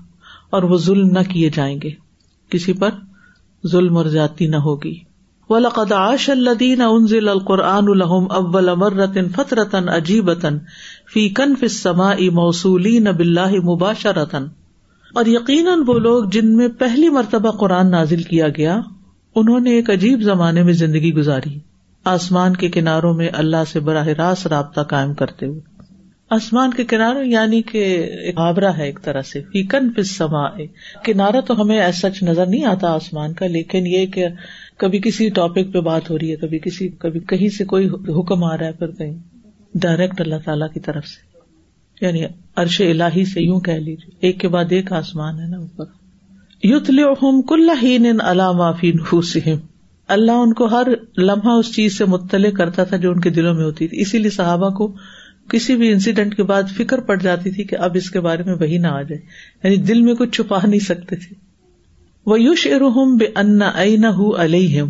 اور وہ ظلم نہ کیے جائیں گے۔ کسی پر ظلم اور زیادتی نہ ہوگی۔ ولقد عاش الذين انزل القرآن لهم اول مرة فترة عجيبة في كنف السماء موصولين بالله مباشرة۔ اور یقیناً وہ لوگ جن میں پہلی مرتبہ قرآن نازل کیا گیا، انہوں نے ایک عجیب زمانے میں زندگی گزاری۔ آسمان کے کناروں میں اللہ سے براہ راست رابطہ قائم کرتے ہوئے۔ آسمان کے کنارے یعنی کہ آبرا ہے ایک طرح سے۔ فیکن پسما کنارا تو ہمیں ایسا سچ نظر نہیں آتا آسمان کا، لیکن یہ کہ کبھی کسی ٹاپک پہ بات ہو رہی ہے، کبھی کسی، کبھی کہیں سے کوئی حکم آ رہا ہے پھر کہیں۔ ڈائریکٹ اللہ تعالی کی طرف سے۔ یعنی عرش الہی سے یوں کہہ لیجیے ایک کے بعد ایک آسمان ہے نا اوپر۔ یوت لم کل علامہ فی نفوسہم۔ اللہ ان کو ہر لمحہ اس چیز سے مطلع کرتا تھا جو ان کے دلوں میں ہوتی تھی۔ اسی لیے صحابہ کو کسی بھی انسیڈنٹ کے بعد فکر پڑ جاتی تھی کہ اب اس کے بارے میں وہی نہ آ جائے۔ یعنی دل میں کچھ چھپا نہیں سکتے تھے۔ وہ یوش ارحم بے ان علیہم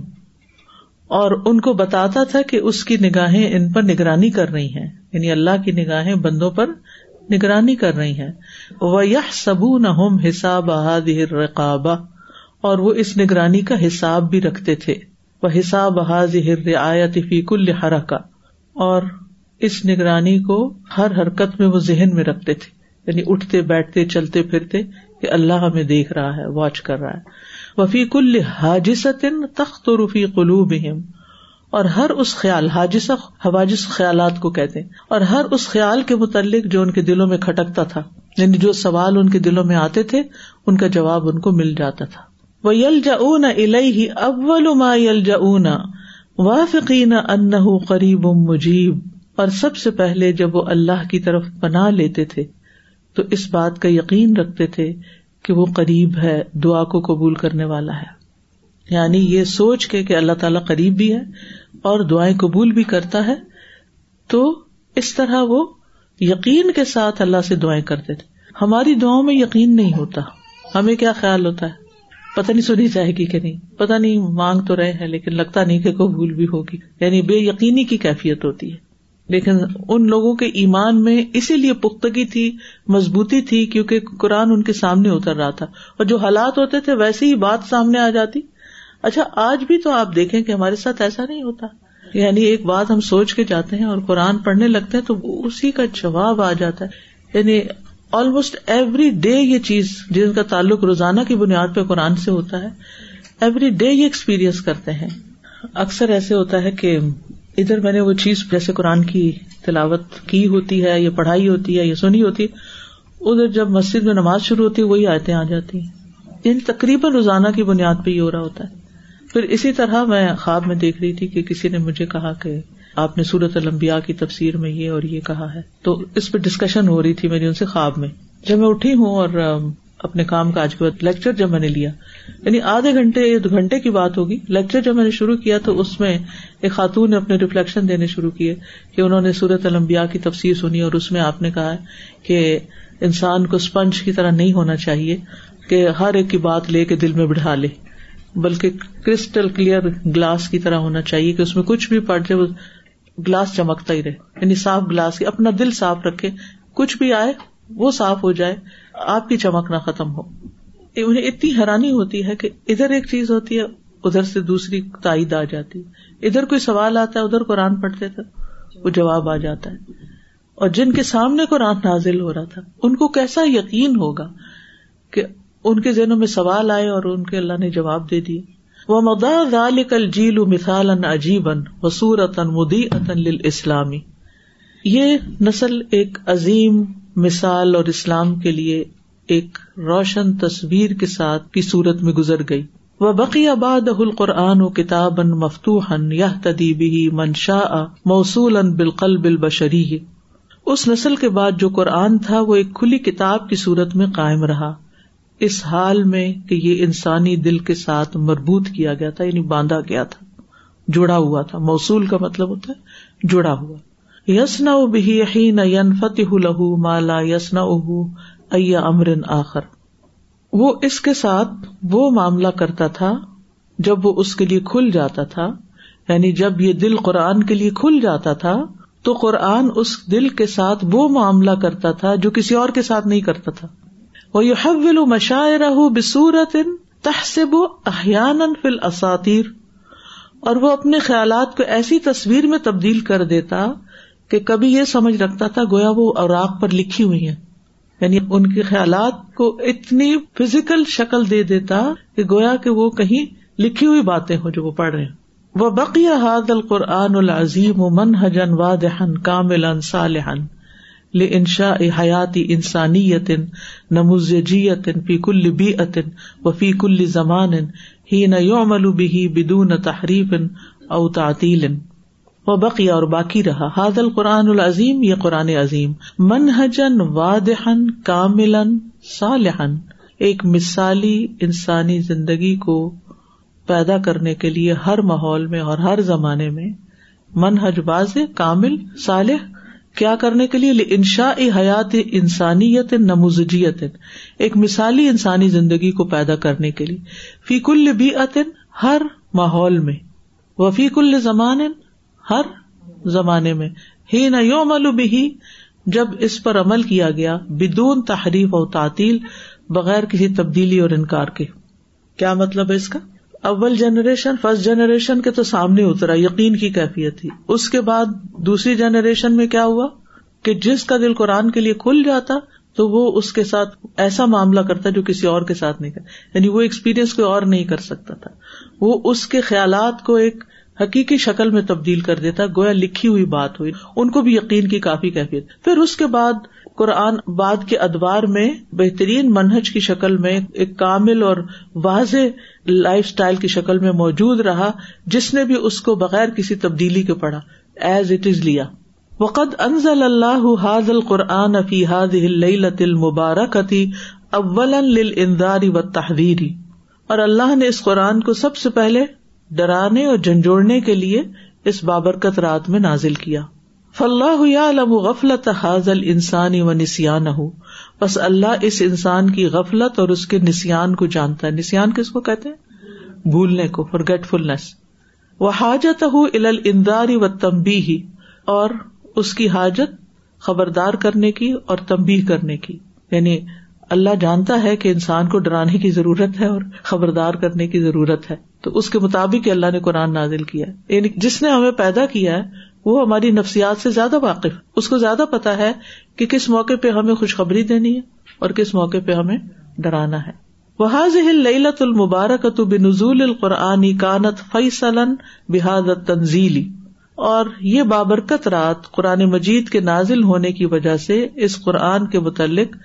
اور ان کو بتاتا تھا کہ اس کی نگاہیں ان پر نگرانی کر رہی ہیں۔ یعنی اللہ کی نگاہیں بندوں پر نگرانی کر رہی ہیں۔ وہ یہ سبو نہ ہوم حساب رقابہ اور وہ اس نگرانی کا حساب بھی رکھتے تھے۔ وہ حساب حاضر رعایت فی کل حرکا اور اس نگرانی کو ہر حرکت میں وہ ذہن میں رکھتے تھے۔ یعنی اٹھتے، بیٹھتے، چلتے، پھرتے کہ اللہ ہمیں دیکھ رہا ہے، واچ کر رہا ہے۔ وفی کل حاجست تخت رفی قلوب اور ہر اس خیال حاجس حواجس خیالات کو کہتے اور ہر اس خیال کے متعلق جو ان کے دلوں میں کھٹکتا تھا یعنی جو سوال ان کے دلوں میں آتے تھے، ان کا جواب ان کو مل جاتا تھا۔ وہ یل جا اون الہی اول ما یل جا وافقین ان قریب مجیب اور سب سے پہلے جب وہ اللہ کی طرف پناہ لیتے تھے، تو اس بات کا یقین رکھتے تھے کہ وہ قریب ہے، دعا کو قبول کرنے والا ہے۔ یعنی یہ سوچ کے کہ اللہ تعالیٰ قریب بھی ہے اور دعائیں قبول بھی کرتا ہے، تو اس طرح وہ یقین کے ساتھ اللہ سے دعائیں کرتے تھے۔ ہماری دعاؤں میں یقین نہیں ہوتا۔ ہمیں کیا خیال ہوتا ہے؟ پتہ نہیں سنی جائے گی کہ نہیں۔ پتا نہیں مانگ تو رہے ہیں لیکن لگتا نہیں کہ قبول بھی ہوگی۔ یعنی بے یقینی کی کیفیت ہوتی ہے۔ لیکن ان لوگوں کے ایمان میں اسی لیے پختگی تھی، مضبوطی تھی، کیونکہ قرآن ان کے سامنے اتر رہا تھا۔ اور جو حالات ہوتے تھے ویسے ہی بات سامنے آ جاتی۔ اچھا آج بھی تو آپ دیکھیں کہ ہمارے ساتھ ایسا نہیں ہوتا۔ یعنی ایک بات ہم سوچ کے جاتے ہیں اور قرآن پڑھنے لگتے ہیں تو اسی کا جواب آ جاتا ہے۔ یعنی آلموسٹ ایوری ڈے یہ چیز جن کا تعلق روزانہ کی بنیاد پہ قرآن سے ہوتا ہے ایوری ڈے یہ ایکسپیرئنس کرتے ہیں۔ اکثر ایسے ہوتا ہے کہ ادھر میں نے وہ چیز جیسے قرآن کی تلاوت کی ہوتی ہے، یا پڑھائی ہوتی ہے، یا سنی ہوتی ہے ادھر جب مسجد میں نماز شروع ہوتی ہے وہی آیتیں آ جاتی۔ ہیں یعنی تقریباً روزانہ کی بنیاد پہ یہ ہو رہا ہوتا ہے۔ پھر اسی طرح میں خواب میں دیکھ رہی تھی کہ کسی نے مجھے کہا کہ آپ نے سورت المبیا کی تفسیر میں یہ اور یہ کہا ہے۔ تو اس پہ ڈسکشن ہو رہی تھی میری ان سے خواب میں۔ جب میں اٹھی ہوں اور اپنے کام کا آج کے بعد لیکچر جب میں نے لیا یعنی آدھے گھنٹے دو گھنٹے کی بات ہوگی لیکچر جب میں نے شروع کیا تو اس میں ایک خاتون نے اپنے ریفلیکشن دینے شروع کیے کہ انہوں نے سورت المبیا کی تفسیر سنی اور اس میں آپ نے کہا کہ انسان کو اسپنج کی طرح نہیں ہونا چاہیے کہ ہر ایک کی بات لے کے دل میں بڑھا لے، بلکہ کرسٹل کلیئر گلاس کی طرح ہونا چاہیے کہ اس میں کچھ بھی پڑ جائے، وہ گلاس چمکتا ہی رہے۔ یعنی صاف گلاس اپنا دل صاف رکھے۔ کچھ بھی آئے، وہ صاف ہو جائے۔ آپ کی چمک نہ ختم ہو۔ انہیں اتنی حیرانی ہوتی ہے کہ ادھر ایک چیز ہوتی ہے، ادھر سے دوسری تائید آ جاتی۔ ہے ادھر کوئی سوال آتا ہے، ادھر قرآن پڑھتے تھے، وہ جواب آ جاتا ہے۔ اور جن کے سامنے قرآن نازل ہو رہا تھا، ان کو کیسا یقین ہوگا کہ ان کے ذہنوں میں سوال آئے اور ان کے اللہ نے جواب دے دیے۔ وہ مدال کل جیل مثال ان عجیبن وسورت مدی عطن اسلامی یہ نسل ایک عظیم مثال اور اسلام کے لیے ایک روشن تصویر کے ساتھ کی صورت میں گزر گئی. وہ بقی آباد القرآن و کتاب ان مفتوحن یا تدیبی منشا موصول ان بالقل بال بشری اس نسل کے بعد جو قرآن تھا وہ ایک کھلی کتاب کی صورت میں قائم رہا. اس حال میں کہ یہ انسانی دل کے ساتھ مربوط کیا گیا تھا یعنی باندھا گیا تھا، جڑا ہوا تھا۔ موصول کا مطلب ہوتا ہے، جڑا ہوا۔ یسنا بھی نہ فتح لہو مالا یسنا امر آخر۔ وہ اس کے ساتھ وہ معاملہ کرتا تھا جب وہ اس کے لیے کھل جاتا تھا یعنی جب یہ دل قرآن کے لیے کھل جاتا تھا، تو قرآن اس دل کے ساتھ وہ معاملہ کرتا تھا جو کسی اور کے ساتھ نہیں کرتا تھا۔ وہ حول مشاعرہ بصورت تحسب احیان فل اساتیر اور وہ اپنے خیالات کو ایسی تصویر میں تبدیل کر دیتا کہ کبھی یہ سمجھ رکھتا تھا گویا وہ اوراق پر لکھی ہوئی ہیں۔ یعنی ان کے خیالات کو اتنی فزیکل شکل دے دیتا کہ گویا کہ وہ کہیں لکھی ہوئی باتیں ہوں جو وہ پڑھ رہے ہیں۔ وہ بقیہ حاد القرآن العظیم و من حجن وادحن کامل صالحن انشا حیاتی انسانیت نموزیت فی کل بی عطن و فی کل زمان ہی نہ یومل بھی بدون تحریف او تعطیل. وہ بقیہ اور باقی رہا حاد القرآن العظیم، یہ قرآن عظیم منہجن وادہن کاملن صالحن ایک مثالی انسانی زندگی کو پیدا کرنے کے لیے ہر ماحول میں اور ہر زمانے میں منہج باز کامل، صالح کیا کرنے کے لیے؟ انشا حیات انسانیت نموزجیت ایک مثالی انسانی زندگی کو پیدا کرنے کے لیے۔ فیق البی ہر ماحول میں۔ وہ فیق الزمان ہر زمانے میں۔ ہی نہ یوم البی جب اس پر عمل کیا گیا، بدون تحریف اور تعطیل، بغیر کسی تبدیلی اور انکار کے۔ کیا مطلب ہے اس کا؟ اول جنریشن، فرسٹ جنریشن کے تو سامنے اترا، یقین کی کیفیت تھی۔ اس کے بعد دوسری جنریشن میں کیا ہوا؟ کہ جس کا دل قرآن کے لیے کھل جاتا، تو وہ اس کے ساتھ ایسا معاملہ کرتا جو کسی اور کے ساتھ نہیں کر یعنی وہ ایکسپیرئنس کوئی اور نہیں کر سکتا تھا۔ وہ اس کے خیالات کو ایک حقیقی شکل میں تبدیل کر دیتا، گویا لکھی ہوئی بات ہوئی۔ ان کو بھی یقین کی کافی کیفیت۔ پھر اس کے بعد قرآن بعد کے ادوار میں بہترین منہج کی شکل میں ایک کامل اور واضح لائف اسٹائل کی شکل میں موجود رہا، جس نے بھی اس کو بغیر کسی تبدیلی کے پڑھا ایز اٹ از لیا۔ وقد انزل اللہ حاض القرآن فی حاض لت اول للانذار و تحریری اور اللہ نے اس قرآن کو سب سے پہلے ڈرانے اور جھنجھوڑنے کے لیے اس بابرکت رات میں نازل کیا۔ فلاح غفلت حاضل انسانی و نسان ہوں بس اللہ اس انسان کی غفلت اور اس کے نسان کو جانتا ہے۔ نسان کس کو کہتے ہیں؟ بھولنے کو فرگیٹ فلنس وہ حاجت ال انداری و تمبی ہی اور اس کی حاجت خبردار کرنے کی اور تمبی کرنے کی۔ یعنی اللہ جانتا ہے کہ انسان کو ڈرانے کی ضرورت ہے اور خبردار کرنے کی ضرورت ہے۔ تو اس کے مطابق اللہ نے قرآن نازل کیا یعنی جس نے ہمیں پیدا کیا ہے وہ ہماری نفسیات سے زیادہ واقف۔ اس کو زیادہ پتا ہے کہ کس موقع پہ ہمیں خوشخبری دینی ہے اور کس موقع پہ ہمیں ڈرانا ہے۔ وحاظ لت المبارک تو بنزول القرآنی کانت فیصل بحاد تنزیلی اور یہ بابرکت رات قرآن مجید کے نازل ہونے کی وجہ سے اس قرآن کے متعلق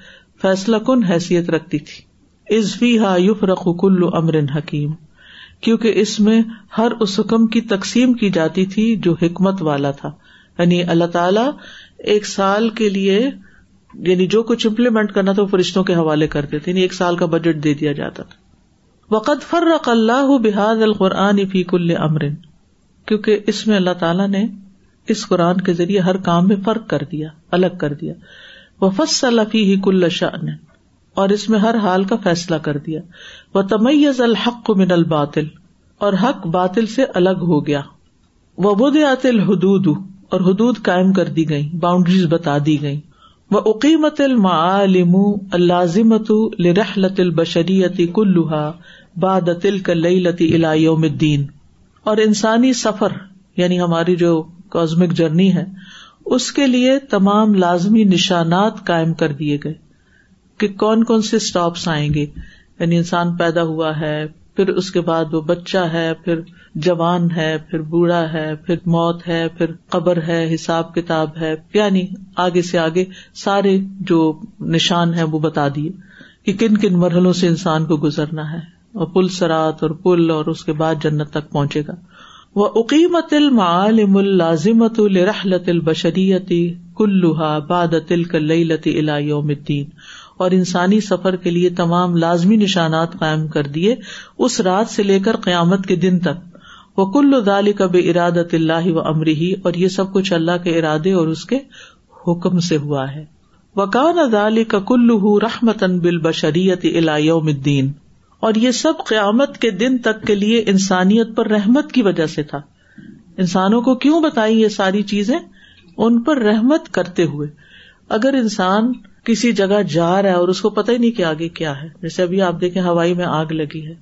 فیصلہ کن حیثیت رکھتی تھی۔ ازفی ہا یوف رخ کل امر حکیم کیونکہ اس میں ہر اس حکم کی تقسیم کی جاتی تھی جو حکمت والا تھا۔ یعنی اللہ تعالیٰ ایک سال کے لیے یعنی جو کچھ امپلیمنٹ کرنا تھا وہ فرشتوں کے حوالے کرتے تھے یعنی ایک سال کا بجٹ دے دیا جاتا تھا۔ وقت فرق اللہ بحاد القرآن فی کل امرن کیونکہ اس میں اللہ تعالیٰ نے اس قرآن کے ذریعے ہر کام میں فرق کر دیا، الگ کر دیا۔ وفص فی ہی کل شان اور اس میں ہر حال کا فیصلہ کر دیا۔ وہ تمیز الحق من الباطل، اور حق باطل سے الگ ہو گیا۔ وہ بد الحدود، اور حدود قائم کر دی گئی باؤنڈریز بتا دی گئی وہ عقیمت المعالم اللازمت لرحلت البشریتی کلوہا باد تل کلئی لتی الایوم الدین اور انسانی سفر یعنی ہماری جو کازمک جرنی ہے، اس کے لیے تمام لازمی نشانات قائم کر دیے گئے۔ کہ کون کون سے اسٹاپس آئیں گے؟ یعنی انسان پیدا ہوا ہے، پھر اس کے بعد وہ بچہ ہے، پھر جوان ہے، پھر بوڑھا ہے، پھر موت ہے، پھر قبر ہے، حساب کتاب ہے یعنی آگے سے آگے سارے جو نشان ہے وہ بتا دیے کہ کن کن مرحلوں سے انسان کو گزرنا ہے، اور پل سرات اور پل اور اس کے بعد جنت تک پہنچے گا۔ وہ عقیمت المعالم الازمت الرحلت البشریتی کلوہا باد تل کلتی یوم الدین اور انسانی سفر کے لیے تمام لازمی نشانات قائم کر دیے اس رات سے لے کر قیامت کے دن تک۔ وہ کل دال کب ارادت اللہ و امری اور یہ سب کچھ اللہ کے ارادے اور اس کے حکم سے ہوا ہے۔ وکان دال کا کلو رحمتن بال بشریت یوم الدین اور یہ سب قیامت کے دن تک کے لیے انسانیت پر رحمت کی وجہ سے تھا۔ انسانوں کو کیوں بتائی یہ ساری چیزیں؟ ان پر رحمت کرتے ہوئے۔ اگر انسان کسی جگہ جا رہا ہے اور اس کو پتہ ہی نہیں کہ آگے کیا ہے۔ جیسے ابھی آپ دیکھیں ہوائی میں آگ لگی ہے۔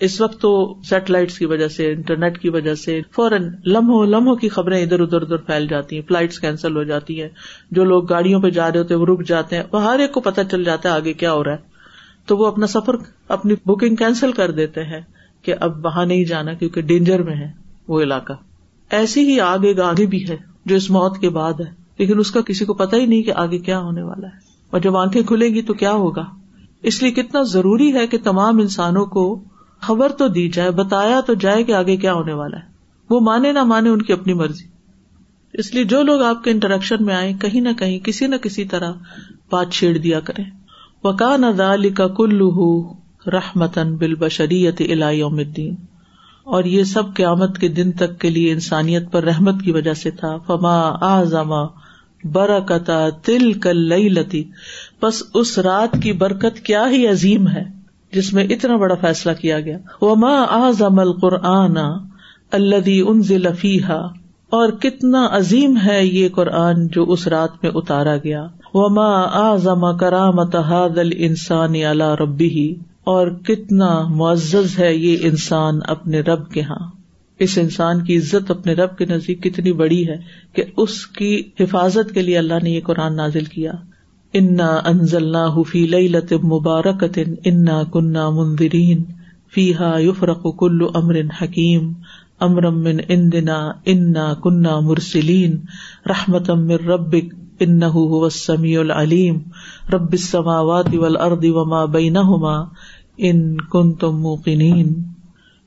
اس وقت تو سیٹلائٹس کی وجہ سے انٹرنیٹ کی وجہ سے، فوراً لمحوں لمحوں کی خبریں ادھر ادھر ادھر پھیل جاتی ہیں۔ فلائٹس کینسل ہو جاتی ہیں۔ جو لوگ گاڑیوں پہ جا رہے ہوتے وہ رک جاتے ہیں۔ وہ ہر ایک کو پتہ چل جاتا ہے آگے کیا ہو رہا ہے۔ تو وہ اپنا سفر، اپنی بکنگ کینسل کر دیتے ہیں کہ اب وہاں نہیں جانا کیونکہ ڈینجر میں ہے وہ علاقہ۔ ایسی ہی آگے آگے بھی ہے جو اس موت کے بعد ہے، لیکن اس کا کسی کو پتا ہی نہیں کہ آگے کیا ہونے والا ہے۔ اور جب آنکھیں کھلیں گی تو کیا ہوگا؟ اس لیے کتنا ضروری ہے کہ تمام انسانوں کو خبر تو دی جائے، بتایا تو جائے کہ آگے کیا ہونے والا ہے۔ وہ مانے نہ مانے ان کی اپنی مرضی۔ اس لیے جو لوگ آپ کے انٹریکشن میں آئے کہیں نہ کہیں، کسی نہ کسی طرح بات چھیڑ دیا کرے وکان ادال کا کلو رحمتن بال بشریت یوم الدین اور یہ سب قیامت کے دن تک کے لیے انسانیت پر رحمت کی وجہ سے تھا۔ فما آزما برکتا تل کل لتی بس اس رات کی برکت کیا ہی عظیم ہے، جس میں اتنا بڑا فیصلہ کیا گیا۔ وما آزم القرآن الدی ان ضلفیحا اور کتنا عظیم ہے یہ قرآن جو اس رات میں اتارا گیا۔ وما آزم کرامت حاد انسان اللہ ربی ہی اور کتنا معزز ہے یہ انسان اپنے رب کے ہاں۔ اس انسان کی عزت اپنے رب کے نزدیک کتنی بڑی ہے کہ اس کی حفاظت کے لیے اللہ نے یہ قرآن نازل کیا۔ انا انزل فی لت مبارک انا کنہ مندرین فی ہا یفرق کل امر حکیم امرم من اندنا انا کنہ مرسلین رحمت امر ربک ان سمیع العلیم رب السماوات والارض وما بینہما ان کن تم موقنین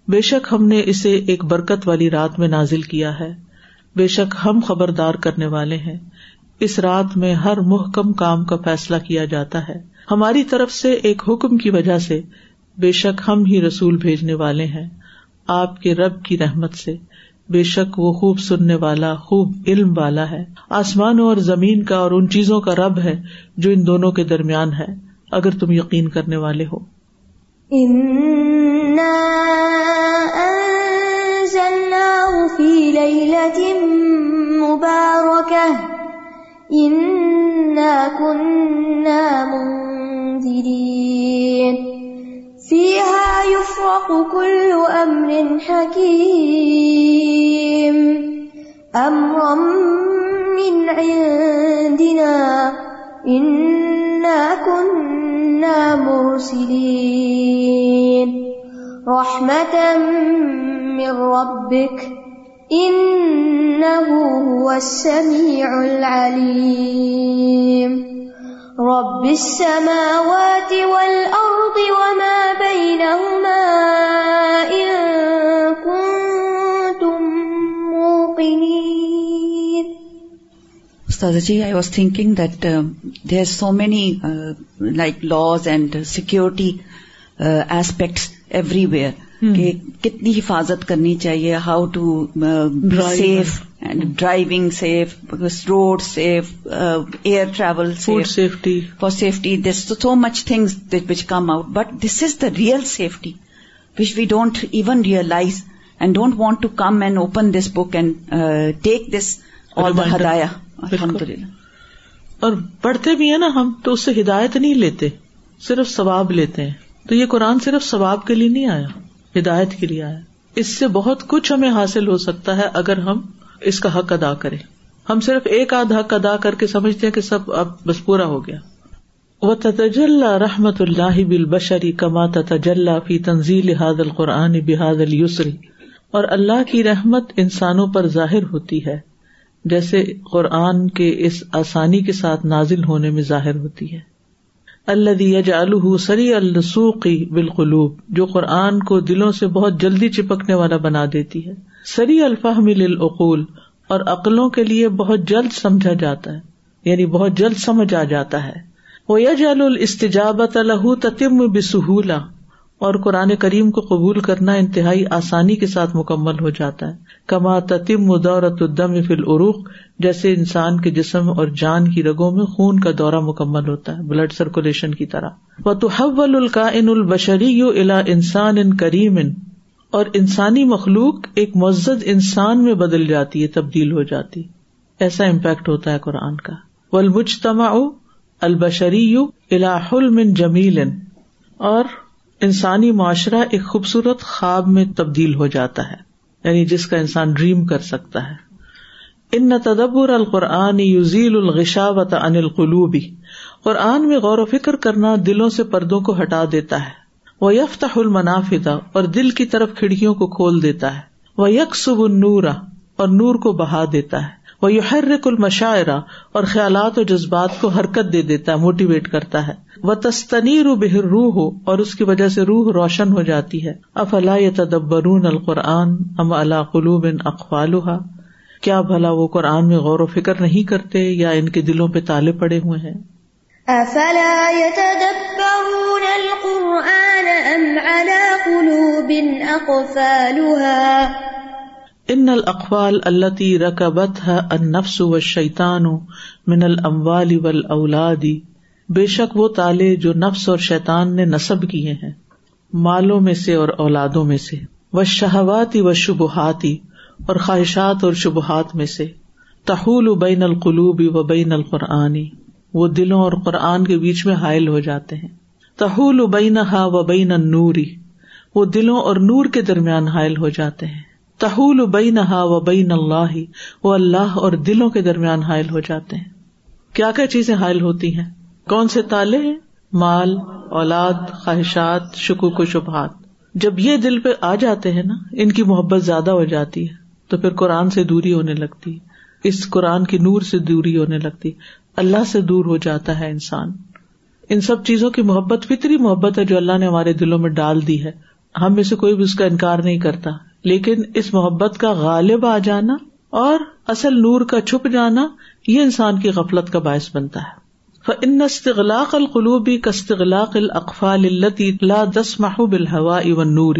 بے شک ہم نے اسے ایک برکت والی رات میں نازل کیا ہے۔ بے شک ہم خبردار کرنے والے ہیں۔ اس رات میں ہر محکم کام کا فیصلہ کیا جاتا ہے۔ ہماری طرف سے ایک حکم کی وجہ سے بے شک ہم ہی رسول بھیجنے والے ہیں۔ آپ کے رب کی رحمت سے بے شک وہ خوب سننے والا، خوب علم والا ہے۔ آسمانوں اور زمین کا اور ان چیزوں کا رب ہے جو ان دونوں کے درمیان ہے، اگر تم یقین کرنے والے ہو۔ في ليلة مباركة إنا كنا منذرين فيها يفرق كل أمر حكيم أمرا من عندنا إنا كنا مرسلين رحمة من ربك إنه هو السميع العليم رب السماوات Was thinking that uh, there are so many uh, like laws and security uh, aspects everywhere. کہ کتنی حفاظت کرنی چاہیے how to safe and driving safe road safe air travel safety for safety this so much things which come out but this is the real safety which we don't even realize and don't want to come and open this book and take this all the ہدایا الحمد للہ اور پڑھتے بھی ہیں نا ہم تو اس سے ہدایت نہیں لیتے، صرف ثواب لیتے ہیں۔ تو یہ قرآن صرف ثواب کے لیے نہیں آیا، ہدایت کے لیے آیا۔ اس سے بہت کچھ ہمیں حاصل ہو سکتا ہے اگر ہم اس کا حق ادا کریں۔ ہم صرف ایک آدھ حق ادا کر کے سمجھتے ہیں کہ سب اب بس پورا ہو گیا۔ وہ تجل رحمت اللہ بل بشری کما تجلّہ فی تنزیل حاد القرآن بحاد السری اور اللہ کی رحمت انسانوں پر ظاہر ہوتی ہے۔ جیسے قرآن کے اس آسانی کے ساتھ نازل ہونے میں ظاہر ہوتی ہے۔ اللہ سری السوقی بالقلوب، جو قرآن کو دلوں سے بہت جلدی چپکنے والا بنا دیتی ہے۔ سری الفہم للعقول، اور عقلوں کے لیے بہت جلد سمجھا جاتا ہے یعنی بہت جلد سمجھ آ جاتا ہے۔ وہ یج الاستجابت الح تتم بسہولا اور قرآن کریم کو قبول کرنا انتہائی آسانی کے ساتھ مکمل ہو جاتا ہے۔ کما تتم دورت الدم فل عروق جیسے انسان کے جسم اور جان کی رگوں میں خون کا دورہ مکمل ہوتا ہے بلڈ سرکولیشن کی طرح۔ وہ تو القا ان البشری یو الا انسان ان کریم ان اور انسانی مخلوق ایک مزد انسان میں بدل جاتی ہے، تبدیل ہو جاتی۔ ایسا امپیکٹ ہوتا ہے قرآن کا۔ ولمجتما البشری یو الا حلم جمیل اور انسانی معاشرہ ایک خوبصورت خواب میں تبدیل ہو جاتا ہے یعنی جس کا انسان ڈریم کر سکتا ہے۔ ان نہ تدبر القرآن یوزیل الغشاوت ان القلوبی قرآن میں غور و فکر کرنا دلوں سے پردوں کو ہٹا دیتا ہے۔ وہ یفت المنافدہ اور دل کی طرف کھڑکیوں کو کھول دیتا ہے۔ وہ یکسب النورا اور نور کو بہا دیتا ہے۔ وہ یو المشاعرہ اور خیالات و جذبات کو حرکت دے دیتا ہے، موٹیویٹ کرتا ہے۔ وہ تستنی رو بہر روح ہو اور اس کی وجہ سے روح روشن ہو جاتی ہے۔ اف اللہ تدبرون القرآن ام اللہ قلوب اقوالحا کیا بھلا وہ قرآن میں غور و فکر نہیں کرتے یا ان کے دلوں پہ تالے پڑے ہوئے ہیں؟ افلا يتدبرون القرآن ام على قلوب اقفالها ان الاقوال التي ركبتها النفس والشيطان من الاموال والاولاد بے شک وہ تالے جو نفس اور شیطان نے نصب کیے ہیں، مالوں میں سے اور اولادوں میں سے۔ وہ شہواتی و شبہاتی اور خواہشات اور شبہات میں سے۔ تحول بین القلوبی و بین القرآنی وہ دلوں اور قرآن کے بیچ میں حائل ہو جاتے ہیں۔ تحول بین ہا و بین نوری وہ دلوں اور نور کے درمیان حائل ہو جاتے ہیں۔ تحول بین ہا و بین اللہ وہ اللہ اور دلوں کے درمیان حائل ہو جاتے ہیں۔ کیا کیا چیزیں حائل ہوتی ہیں؟ کون سے تالے ہیں؟ مال، اولاد، خواہشات، شکوک و شبہات۔ جب یہ دل پہ آ جاتے ہیں نا، ان کی محبت زیادہ ہو جاتی ہے، تو پھر قرآن سے دوری ہونے لگتی۔ اس قرآن کی نور سے دوری ہونے لگتی۔ اللہ سے دور ہو جاتا ہے انسان۔ ان سب چیزوں کی محبت فطری محبت ہے جو اللہ نے ہمارے دلوں میں ڈال دی ہے۔ ہم میں سے کوئی بھی اس کا انکار نہیں کرتا۔ لیکن اس محبت کا غالب آ جانا اور اصل نور کا چھپ جانا، یہ انسان کی غفلت کا باعث بنتا ہے۔ ان استغلاق القلوبی کستغلاق الاقفال التي لا تسمح بالهواء والنور۔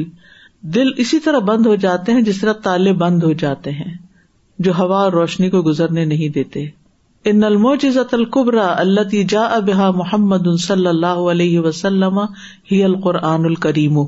دل اسی طرح بند ہو جاتے ہیں، جس طرح تالے بند ہو جاتے ہیں، جو ہوا اور روشنی کو گزرنے نہیں دیتے۔ ان الموجزت القبرا اللہ جا ابہا محمد صلی اللہ علیہ وسلم ہی القرآن الکریم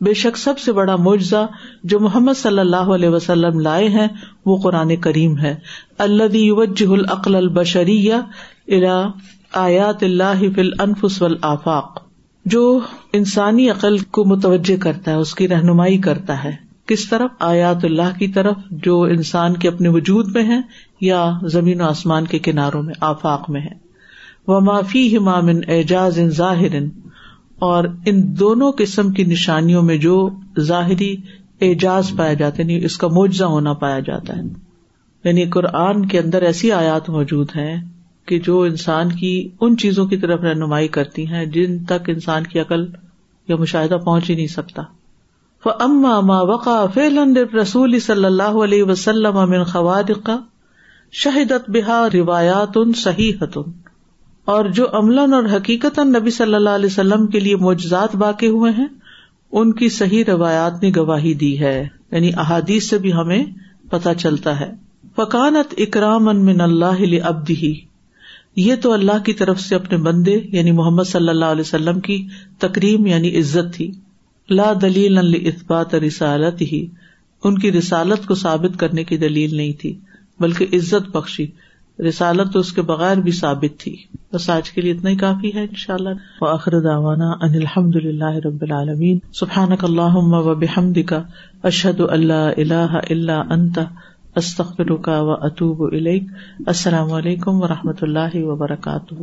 بے شک سب سے بڑا معجزہ جو محمد صلی اللہ علیہ وسلم لائے ہیں، وہ قرآن کریم ہے۔ اللہ وجہ العقل البشری الا آیات اللہ فل انفس والآفاق۔ جو انسانی عقل کو متوجہ کرتا ہے، اس کی رہنمائی کرتا ہے۔ کس طرف؟ آیات اللہ کی طرف، جو انسان کے اپنے وجود میں ہے یا زمین و آسمان کے کناروں میں، آفاق میں ہے وہ معافی ہمام اعجاز ان ظاہر۔ اور ان دونوں قسم کی نشانیوں میں جو ظاہری اعجاز پایا جاتا ہے یعنی اس کا معجزہ ہونا پایا جاتا ہے۔ یعنی قرآن کے اندر ایسی آیات موجود ہیں کہ جو انسان کی ان چیزوں کی طرف رہنمائی کرتی ہیں جن تک انسان کی عقل یا مشاہدہ پہنچ ہی نہیں سکتا۔ اما ما وقع فعلا رسول صلی اللہ علیہ وسلم امن خواد شہدت بحا روایات ان صحیح اور جو عمل اور حقیقت نبی صلی اللہ علیہ وسلم کے لیے معجزات واقع ہوئے ہیں، ان کی صحیح روایات نے گواہی دی ہے۔ یعنی احادیث سے بھی ہمیں پتہ چلتا ہے۔ فکانت اکرام من اللہ ابدی یہ تو اللہ کی طرف سے اپنے بندے یعنی محمد صلی اللہ علیہ وسلم کی تکریم یعنی عزت تھی۔ لا دلیل اثبات رسالت ہی ان کی رسالت کو ثابت کرنے کی دلیل نہیں تھی، بلکہ عزت بخشی۔ رسالت تو اس کے بغیر بھی ثابت تھی۔ بس آج کے لیے اتنا ہی کافی ہے ان شاء اللہ آخر داوانا ان الحمد للہ رب العالمین۔ سبحان اللہ و بحمد کا اشد اللہ اللہ اللہ انت۔ استخر کا و اطوب السلام علیکم و رحمۃ اللہ وبرکاتہ۔